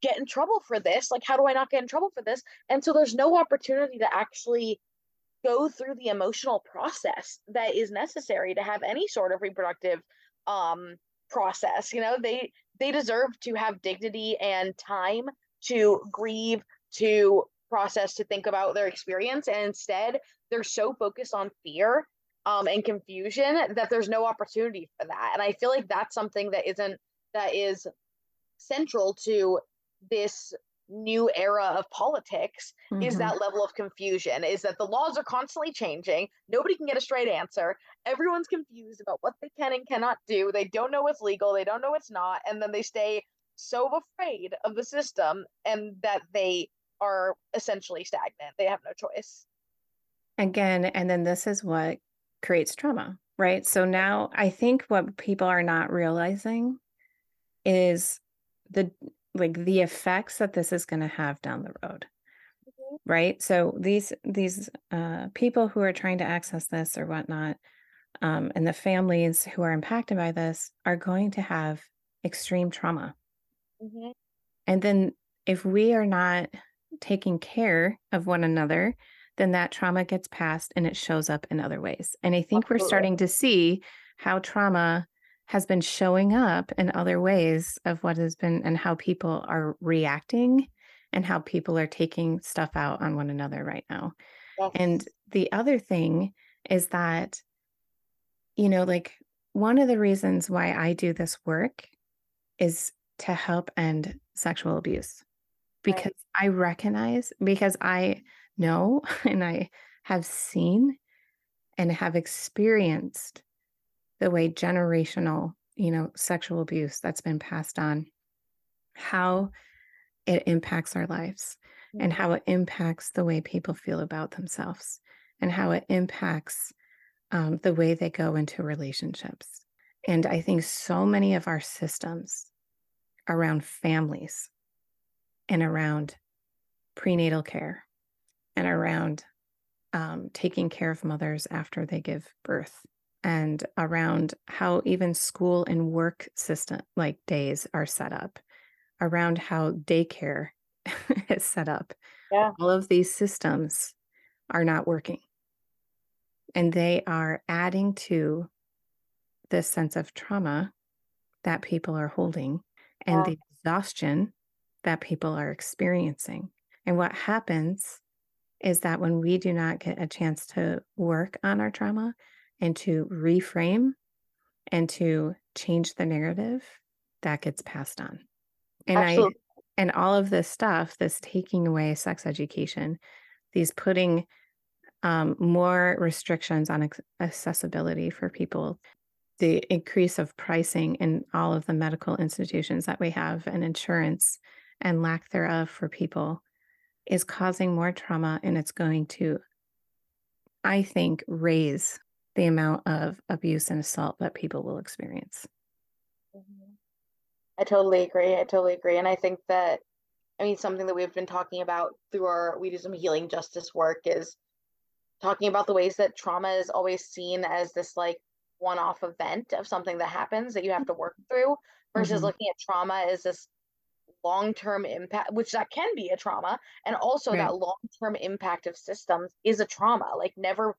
get in trouble for this. Like, how do I not get in trouble for this? And so there's no opportunity to actually go through the emotional process that is necessary to have any sort of reproductive um process. You know, they they deserve to have dignity and time to grieve, to process, to think about their experience. And instead, they're so focused on fear um, and confusion that there's no opportunity for that. And I feel like that's something that isn't that is central to this new era of politics is Mhm. that level of confusion is that the laws are constantly changing. Nobody can get a straight answer. Everyone's confused about what they can and cannot do. They don't know what's legal. They don't know what's not. And then they stay so afraid of the system and that they are essentially stagnant. They have no choice. Again, and then this is what creates trauma, right? So now I think what people are not realizing is the like the effects that this is going to have down the road. Right. So these these uh, people who are trying to access this or whatnot, um, and the families who are impacted by this are going to have extreme trauma. Mhm. And then if we are not taking care of one another, then that trauma gets passed and it shows up in other ways. And I think we're starting to see how trauma has been showing up in other ways of what has been and how people are reacting and how people are taking stuff out on one another right now. And the other thing is that, you know, like one of the reasons why I do this work is to help end sexual abuse Right. because I recognize, because I know and I have seen and have experienced the way generational, you know, sexual abuse that's been passed on, how it impacts our lives and Mhm. how it impacts the way people feel about themselves and how it impacts um, the way they go into relationships. And I think so many of our systems around families and around prenatal care and around um, taking care of mothers after they give birth and around how even school and work system like days are set up around how daycare is set up Yeah. all of these systems are not working and they are adding to this sense of trauma that people are holding and Yeah. the exhaustion that people are experiencing. And what happens is that when we do not get a chance to work on our trauma and to reframe and to change the narrative, that gets passed on. And Absolutely. I and all of this stuff, this taking away sex education, these putting um, more restrictions on accessibility for people, the increase of pricing in all of the medical institutions that we have and insurance and lack thereof for people is causing more trauma and it's going to, I think, raise the amount of abuse and assault that people will experience. Mhm. I totally agree. I totally agree. And I think that, I mean, something that we've been talking about through our We Do Some Healing Justice work is talking about the ways that trauma is always seen as this like one off event of something that happens that you have to work through versus Mhm. looking at trauma as this long term impact, which that can be a trauma. And also Right. that long term impact of systems is a trauma. Like never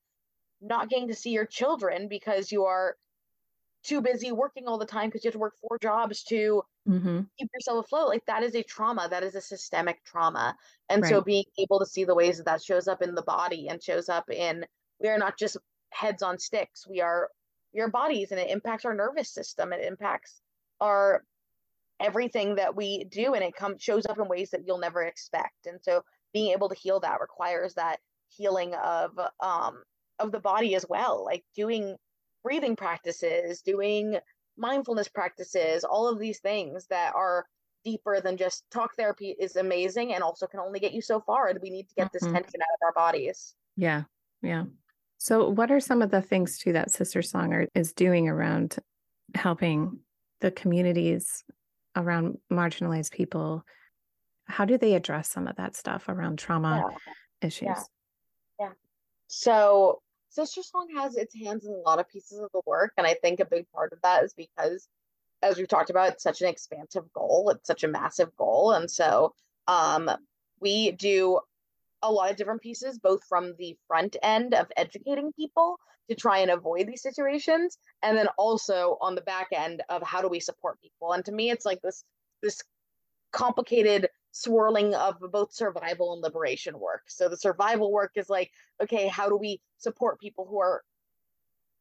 not getting to see your children because you are too busy working all the time because you have to work four jobs to Mhm. keep yourself afloat like that is a trauma that is a systemic trauma and so being able to see the ways that that shows up in the body and shows up in we are not just heads on sticks we are your bodies and it impacts our nervous system it impacts our everything that we do and it comes shows up in ways that you'll never expect and so being able to heal that requires that healing of um of the body as well like doing breathing practices doing mindfulness practices, all of these things that are deeper than just talk therapy is amazing and also can only get you so far. And we need to get this Mhm. tension out of our bodies. Yeah. Yeah. So, what are some of the things too that SisterSong is doing around helping the communities around marginalized people? How do they address some of that stuff around trauma Yeah. issues? Yeah. So SisterSong has its hands in a lot of pieces of the work. And I think a big part of that is because, as we've talked about, it's such an expansive goal, it's such a massive goal. And so um, we do a lot of different pieces, both from the front end of educating people to try and avoid these situations, and then also on the back end of how do we support people. And to me, it's like this this complicated swirling of both survival and liberation work. So the survival work is like, okay, how do we support people who are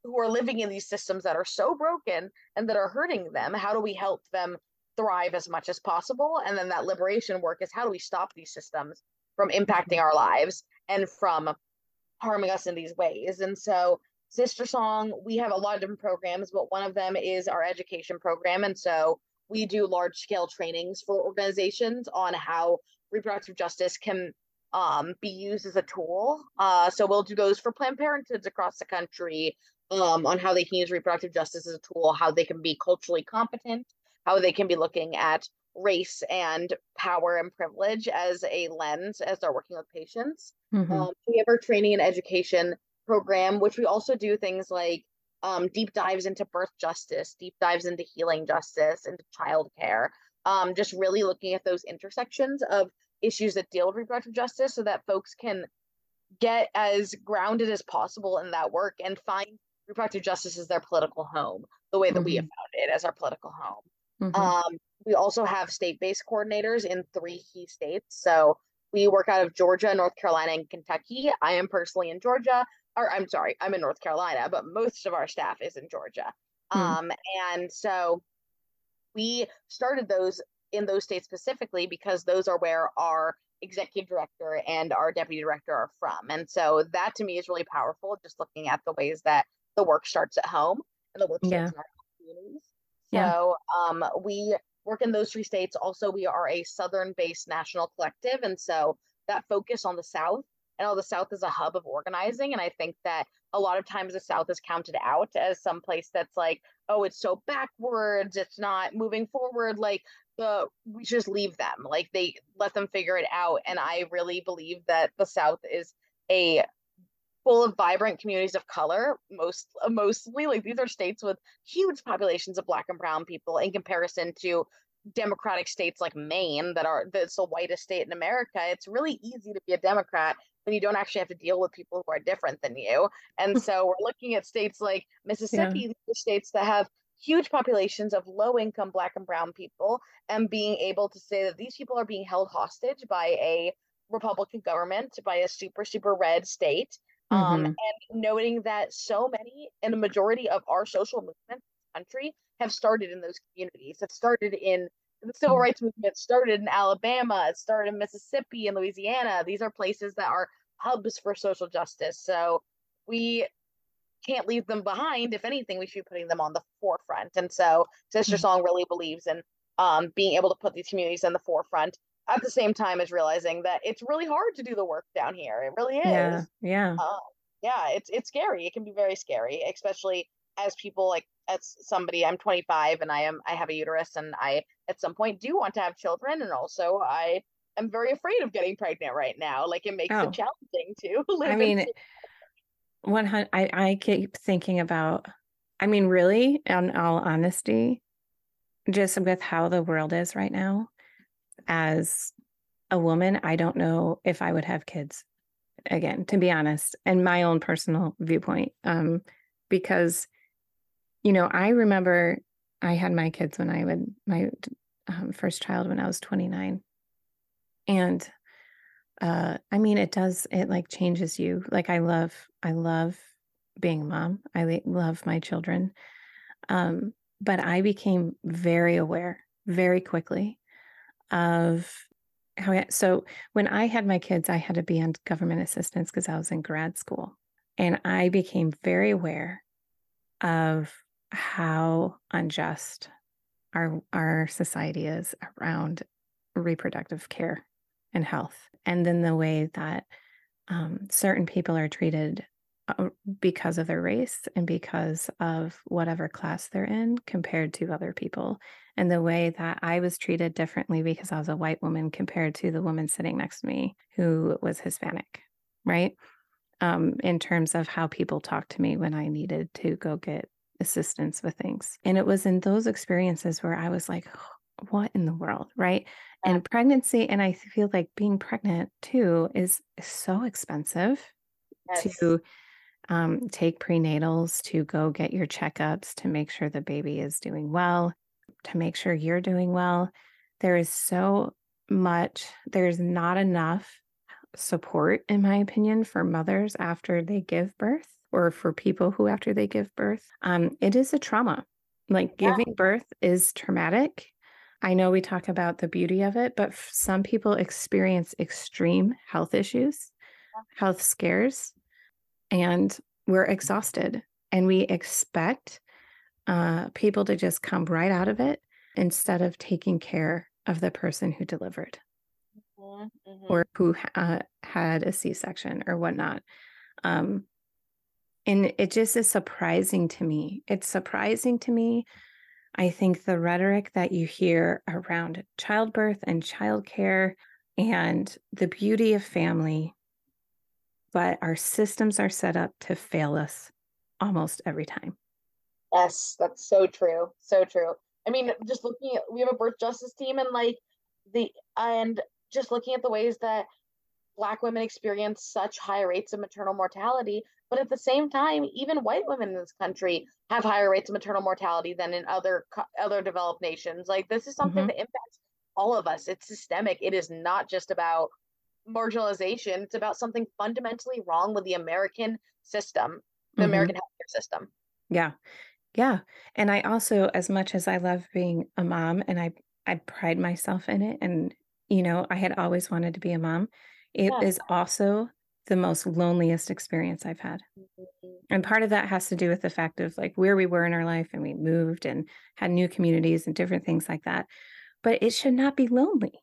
who are living in these systems that are so broken and that are hurting them? How do we help them thrive as much as possible? And then that liberation work is how do we stop these systems from impacting our lives and from harming us in these ways. And so, SisterSong, we have a lot of different programs, but one of them is our education program. And so, we do large scale trainings for organizations on how reproductive justice can um, be used as a tool. Uh, so, we'll do those for Planned Parenthoods across the country um, on how they can use reproductive justice as a tool, how they can be culturally competent, how they can be looking at race and power and privilege as a lens as they're working with patients. Mm-hmm. Um, we have our training and education program, which we also do things like um, deep dives into birth justice, deep dives into healing justice, into childcare. Um, just really looking at those intersections of issues that deal with reproductive justice so that folks can get as grounded as possible in that work and find reproductive justice as their political home, the way that mm-hmm. we have found it as our political home. Mm-hmm. Um, we also have state-based coordinators in three key states. So we work out of Georgia, North Carolina, and Kentucky. I am personally in Georgia, or I'm sorry, I'm in North Carolina, but most of our staff is in Georgia. Mm. Um, and so we started those in those states specifically because those are where our executive director and our deputy director are from. And so that to me is really powerful, just looking at the ways that the work starts at home and the work starts yeah. in our communities. So yeah. um, we work in those three states. Also, we are a Southern based national collective. And so that focus on the South, and all the South is a hub of organizing. And I think that a lot of times the South is counted out as some place that's like, oh, it's so backwards, it's not moving forward. Like, the we just leave them, like, they let them figure it out. And I really believe that the South is a full of vibrant communities of color most uh, mostly like these are states with huge populations of black and brown people in comparison to democratic states like maine that are that's the whitest state in america it's really easy to be a democrat when you don't actually have to deal with people who are different than you and so we're looking at states like mississippi yeah. states that have huge populations of low income black and brown people and being able to say that these people are being held hostage by a republican government by a super super red state um, mm-hmm. and noting that so many and a majority of our social movements in the country have started in those communities. have started in the civil mm-hmm. rights movement started in Alabama, it started in Mississippi and Louisiana. These are places that are hubs for social justice. So we can't leave them behind. If anything, we should be putting them on the forefront. And so Sister mm-hmm. Song really believes in um, being able to put these communities in the forefront at the same time as realizing that it's really hard to do the work down here. It really is. Yeah. Yeah. Uh, yeah. It's it's scary. It can be very scary, especially as people like as somebody. I'm 25 and I am I have a uterus and I at some point do want to have children and also I am very afraid of getting pregnant right now. Like it makes oh. it challenging to live. I mean, one hundred. I I keep thinking about. I mean, really, in all honesty, just with how the world is right now, as a woman, I don't know if I would have kids again, to be honest, and my own personal viewpoint. Um, because, you know, I remember I had my kids when I would, my um, first child when I was 29. And uh, I mean, it does, it like changes you. Like, I love, I love being a mom. I love my children. Um, but I became very aware very quickly of how I, so when I had my kids, I had to be on government assistance because I was in grad school. And I became very aware of how unjust our our society is around reproductive care and health. And then the way that um, certain people are treated because of their race and because of whatever class they're in compared to other people and the way that I was treated differently because I was a white woman compared to the woman sitting next to me who was Hispanic, right? um, in terms of how people talked to me when I needed to go get assistance with things. And it was in those experiences where I was like, what in the world? Right. Yeah. And pregnancy, and I feel like being pregnant too is so expensive Yes. to um, take prenatals, to go get your checkups, to make sure the baby is doing well, to make sure you're doing well. There is so much, there's not enough support, in my opinion, for mothers after they give birth or for people who after they give birth. Um, it is a trauma. Like Yeah. giving birth is traumatic. I know we talk about the beauty of it, but some people experience extreme health issues, health scares, and we're exhausted. And we expect uh, people to just come right out of it instead of taking care of the person who delivered Mhm, mhm. or who uh, had a C-section or whatnot. Um, and it just is surprising to me. It's surprising to me. I think the rhetoric that you hear around childbirth and childcare and the beauty of family, but our systems are set up to fail us almost every time. Yes, that's so true. So true. I mean, just looking at we have a birth justice team and like the and just looking at the ways that black women experience such high rates of maternal mortality, but at the same time, even white women in this country have higher rates of maternal mortality than in other other developed nations. Like this is something Mhm. that impacts all of us. It's systemic. It is not just about marginalization. It's about something fundamentally wrong with the American system, the Mhm. American healthcare system. Yeah. Yeah. And I also, as much as I love being a mom and I, I pride myself in it, and, you know, I had always wanted to be a mom, it is Yeah. also the most loneliest experience I've had. And part of that has to do with the fact of like where we were in our life and we moved and had new communities and different things like that. But it should not be lonely,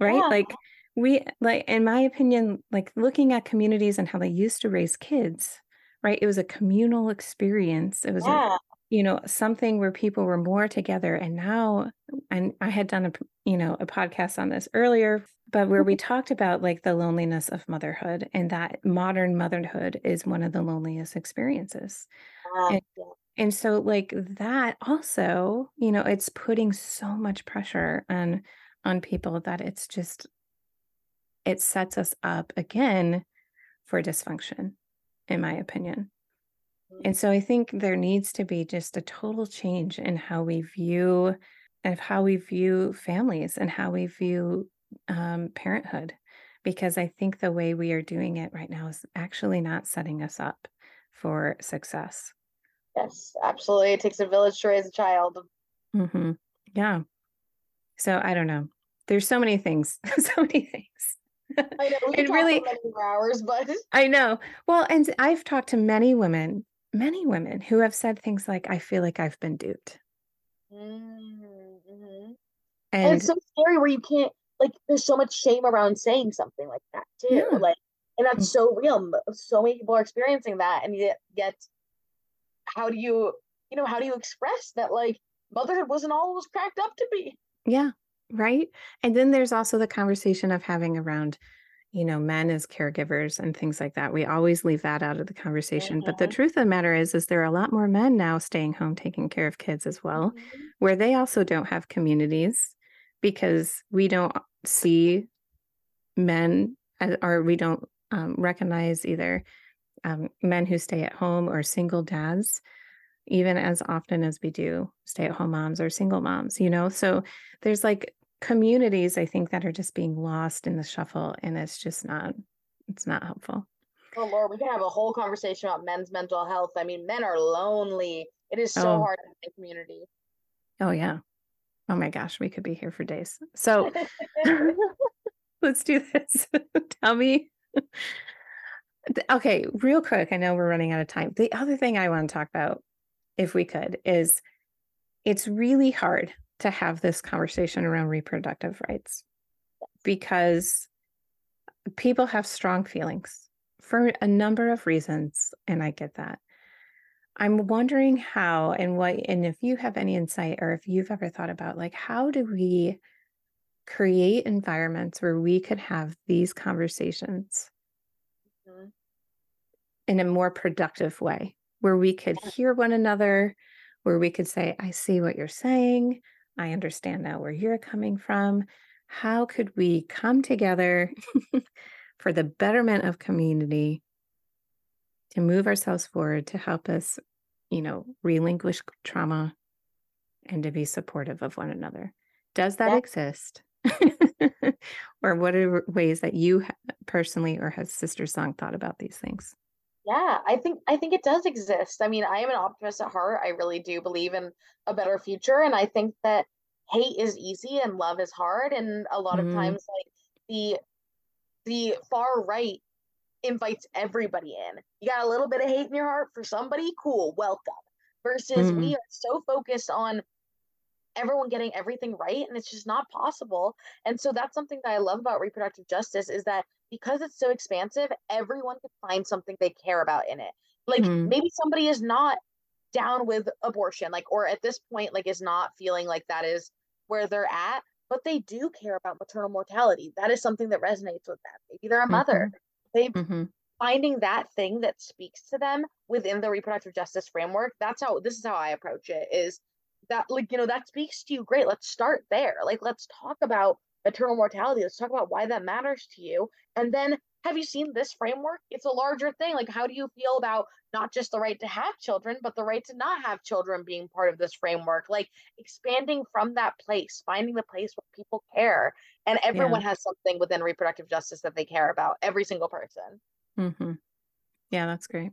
right? Yeah. Like we like in my opinion, like looking at communities and how they used to raise kids, right? It was a communal experience. It was a you know something where people were more together and now and i had done a you know a podcast on this earlier but where we talked about like the loneliness of motherhood and that modern motherhood is one of the loneliest experiences Yeah. And- and so like that also you know it's putting so much pressure on on people that it's just it sets us up again for dysfunction in my opinion and so I think there needs to be just a total change in how we view of how we view families and how we view um, parenthood, because I think the way we are doing it right now is actually not setting us up for success. Yes, absolutely. It takes a village to raise a child. hmm Yeah. So I don't know. There's so many things, so many things. I know It really- hours, but I know. Well, and I've talked to many women, many women who have said things like, I feel like I've been duped. Mhm. and And it's so scary where you can't like. There's so much shame around saying something like that too. Yeah. Like, and Mm. that's so real. So many people are experiencing that, and yet, yet, how do you, you know, how do you express that? Like, motherhood wasn't all it was cracked up to be. Yeah, right. And then there's also the conversation of having around, you know, men as caregivers and things like that. We always leave that out of the conversation. But the Mhm. truth of the matter is, is there are a lot more men now staying home taking care of kids as well, Mhm. where they also don't have communities because we don't see men or we don't um, recognize either um, men who stay at home or single dads even as often as we do stay at home moms or single moms, you know? So there's like communities I think that are just being lost in the shuffle and it's just not it's not helpful. Oh Lord, we can have a whole conversation about men's mental health. I mean, men are lonely. It is so Oh. hard in the community. Oh yeah. Oh my gosh, we could be here for days. So let's do this. Tell me. Okay, real quick. I know we're running out of time. The other thing I want to talk about, if we could, is it's really hard to have this conversation around reproductive rights because people have strong feelings for a number of reasons, and I get that. I'm wondering how and what, and if you have any insight or if you've ever thought about like, how do we create environments where we could have these conversations Mhm. in a more productive way where we could hear one another, where we could say, I see what you're saying. I understand now where you're coming from. How could we come together for the betterment of community to move ourselves forward to help us, you know, relinquish trauma and to be supportive of one another? Does that exist? or what are ways that you personally or has SisterSong thought about these things? Yeah, I think I think it does exist. I mean, I am an optimist at heart. I really do believe in a better future, and I think that hate is easy and love is hard. And a lot of Mm. times, like the the far right invites everybody in. You got a little bit of hate in your heart for somebody, cool, welcome. Versus we are so focused on everyone getting everything right, and it's just not possible. And so that's something that I love about reproductive justice is that because it's so expansive, everyone can find something they care about in it. Like Mm. maybe somebody is not down with abortion, like, or at this point, like, is not feeling like that is where they're at, but they do care about maternal mortality. That is something that resonates with them. Maybe they're a mother. They Mhm. finding that thing that speaks to them within the reproductive justice framework. That's how this is how I approach it. Is that like you know that speaks to you? Great. Let's start there. Like let's talk about maternal mortality. Let's talk about why that matters to you, and then have you seen this framework? It's a larger thing. Like, how do you feel about not just the right to have children, but the right to not have children being part of this framework? Like, expanding from that place, finding the place where people care. And everyone has something within reproductive justice that they care about, every single person. hmm Yeah, that's great.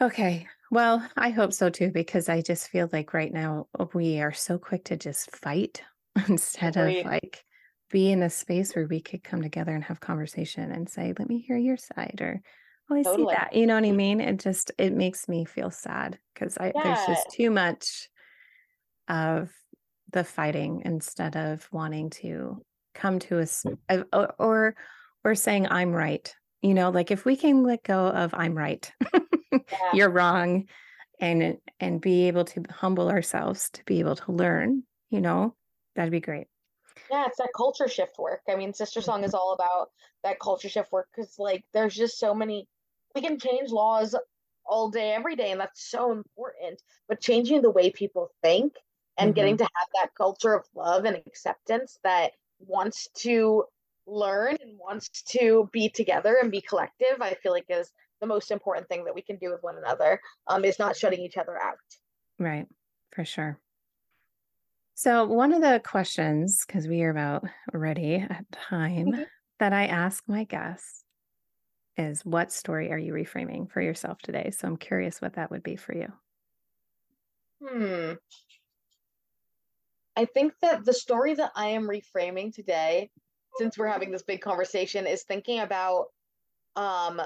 Okay. Well, I hope so too, because I just feel like right now uh, we are so quick to just fight instead Agreed. of like be in a space where we could come together and have conversation and say, let me hear your side or oh, I Totally. see that. You know what I mean? It just it makes me feel sad because I there's Yeah. just too much of the fighting instead of wanting to come to us or, or or saying I'm right. You know, like if we can let go of I'm right, Yeah. you're wrong, and and be able to humble ourselves to be able to learn, you know, that'd be great. Yeah, it's that culture shift work. I mean, SisterSong is mm-hmm. all about that culture shift work because, like, there's just so many. We can change laws all day, every day, and that's so important. But changing the way people think and getting mm-hmm. to have that culture of love and acceptance that wants to learn and wants to be together and be collective, I feel like is the most important thing that we can do with one another. Um, is not shutting each other out. Right, for sure. So, one of the questions, because we are about ready at time, Mhm. that I ask my guests is what story are you reframing for yourself today? So, I'm curious what that would be for you. Hmm. I think that the story that I am reframing today, since we're having this big conversation, is thinking about um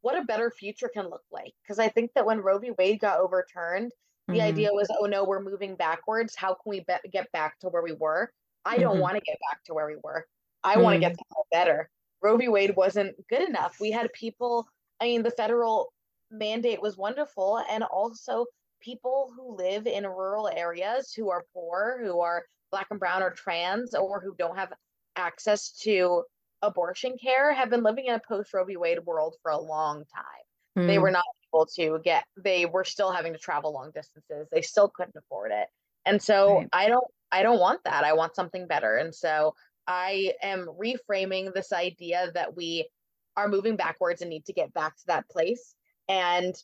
what a better future can look like. Because I think that when Roe v. Wade got overturned, the Mhm. idea was, oh no, we're moving backwards. How can we be- get back to where we were? I don't Mhm. want to get back to where we were. I want to get better. Roe v. Wade wasn't good enough. We had people, I mean, the federal mandate was wonderful. And also, people who live in rural areas who are poor, who are black and brown or trans, or who don't have access to abortion care have been living in a post Roe v. Wade world for a long time they were Mm. not able to get they were still having to travel long distances they still couldn't afford it and so Right. i don't i don't want that i want something better and so i am reframing this idea that we are moving backwards and need to get back to that place and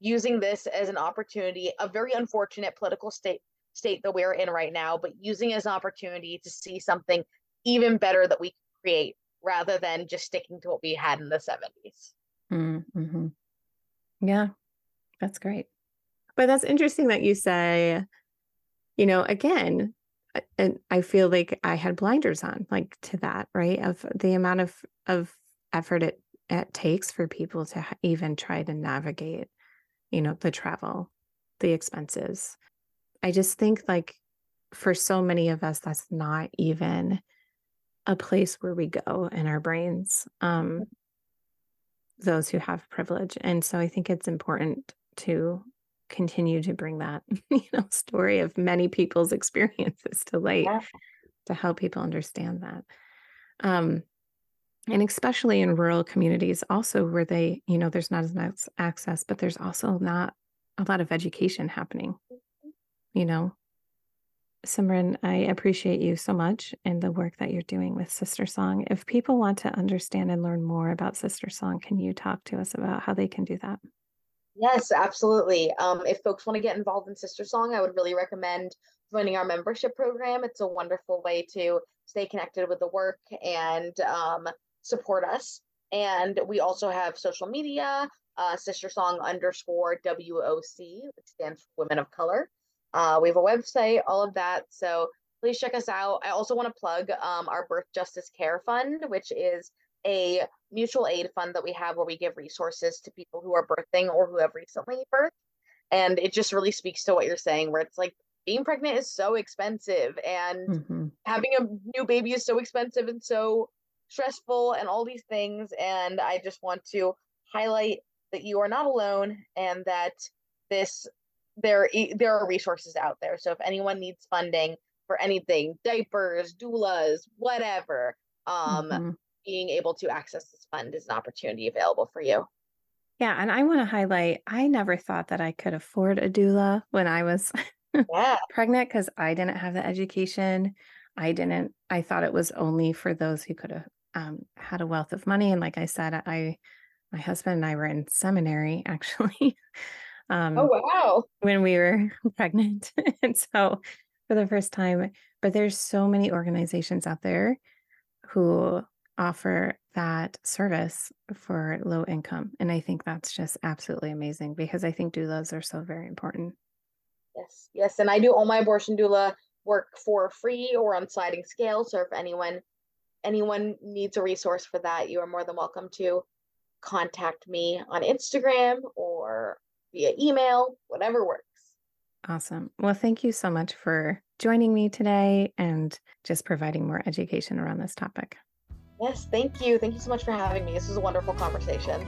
using this as an opportunity a very unfortunate political state state that we're in right now but using it as an opportunity to see something even better that we can create rather than just sticking to what we had in the 70s Mm, mhm. Yeah, that's great. But that's interesting that you say, you know, again, and I feel like I had blinders on, like to that, right? Of the amount of of effort it it takes for people to even try to navigate, you know, the travel, the expenses. I just think like for so many of us, that's not even a place where we go in our brains. Um, those who have privilege. And so I think it's important to continue to bring that, you know, story of many people's experiences to light Yeah. to help people understand that. Um, and especially in rural communities also where they you know there's not as much access but there's also not a lot of education happening you know simran i appreciate you so much and the work that you're doing with SisterSong if people want to understand and learn more about SisterSong can you talk to us about how they can do that yes absolutely um, if folks want to get involved in SisterSong i would really recommend joining our membership program it's a wonderful way to stay connected with the work and um, support us. And we also have social media, uh, SisterSong underscore WOC, which stands for Women of Color. Uh, we have a website, all of that. So please check us out. I also want to plug um, our Birth Justice Care Fund, which is a mutual aid fund that we have where we give resources to people who are birthing or who have recently birthed. And it just really speaks to what you're saying, where it's like being pregnant is so expensive and mm-hmm. having a new baby is so expensive and so stressful and all these things. And I just want to highlight that you are not alone and that this there there are resources out there. So if anyone needs funding for anything, diapers, doulas, whatever, um, mm-hmm. being able to access this fund is an opportunity available for you. Yeah, and I want to highlight I never thought that I could afford a doula when I was yeah. pregnant because I didn't have the education. I didn't I thought it was only for those who could have um, had a wealth of money. And like I said, I, my husband and I were in seminary actually. Um, oh, wow. When we were pregnant. and so for the first time, but there's so many organizations out there who offer that service for low income. And I think that's just absolutely amazing because I think doulas are so very important. Yes, yes. And I do all my abortion doula work for free or on sliding scale. So if anyone anyone needs a resource for that, you are more than welcome to contact me on Instagram or via email, whatever works. Awesome. Well, thank you so much for joining me today and just providing more education around this topic. Yes, thank you. Thank you so much for having me. This was a wonderful conversation.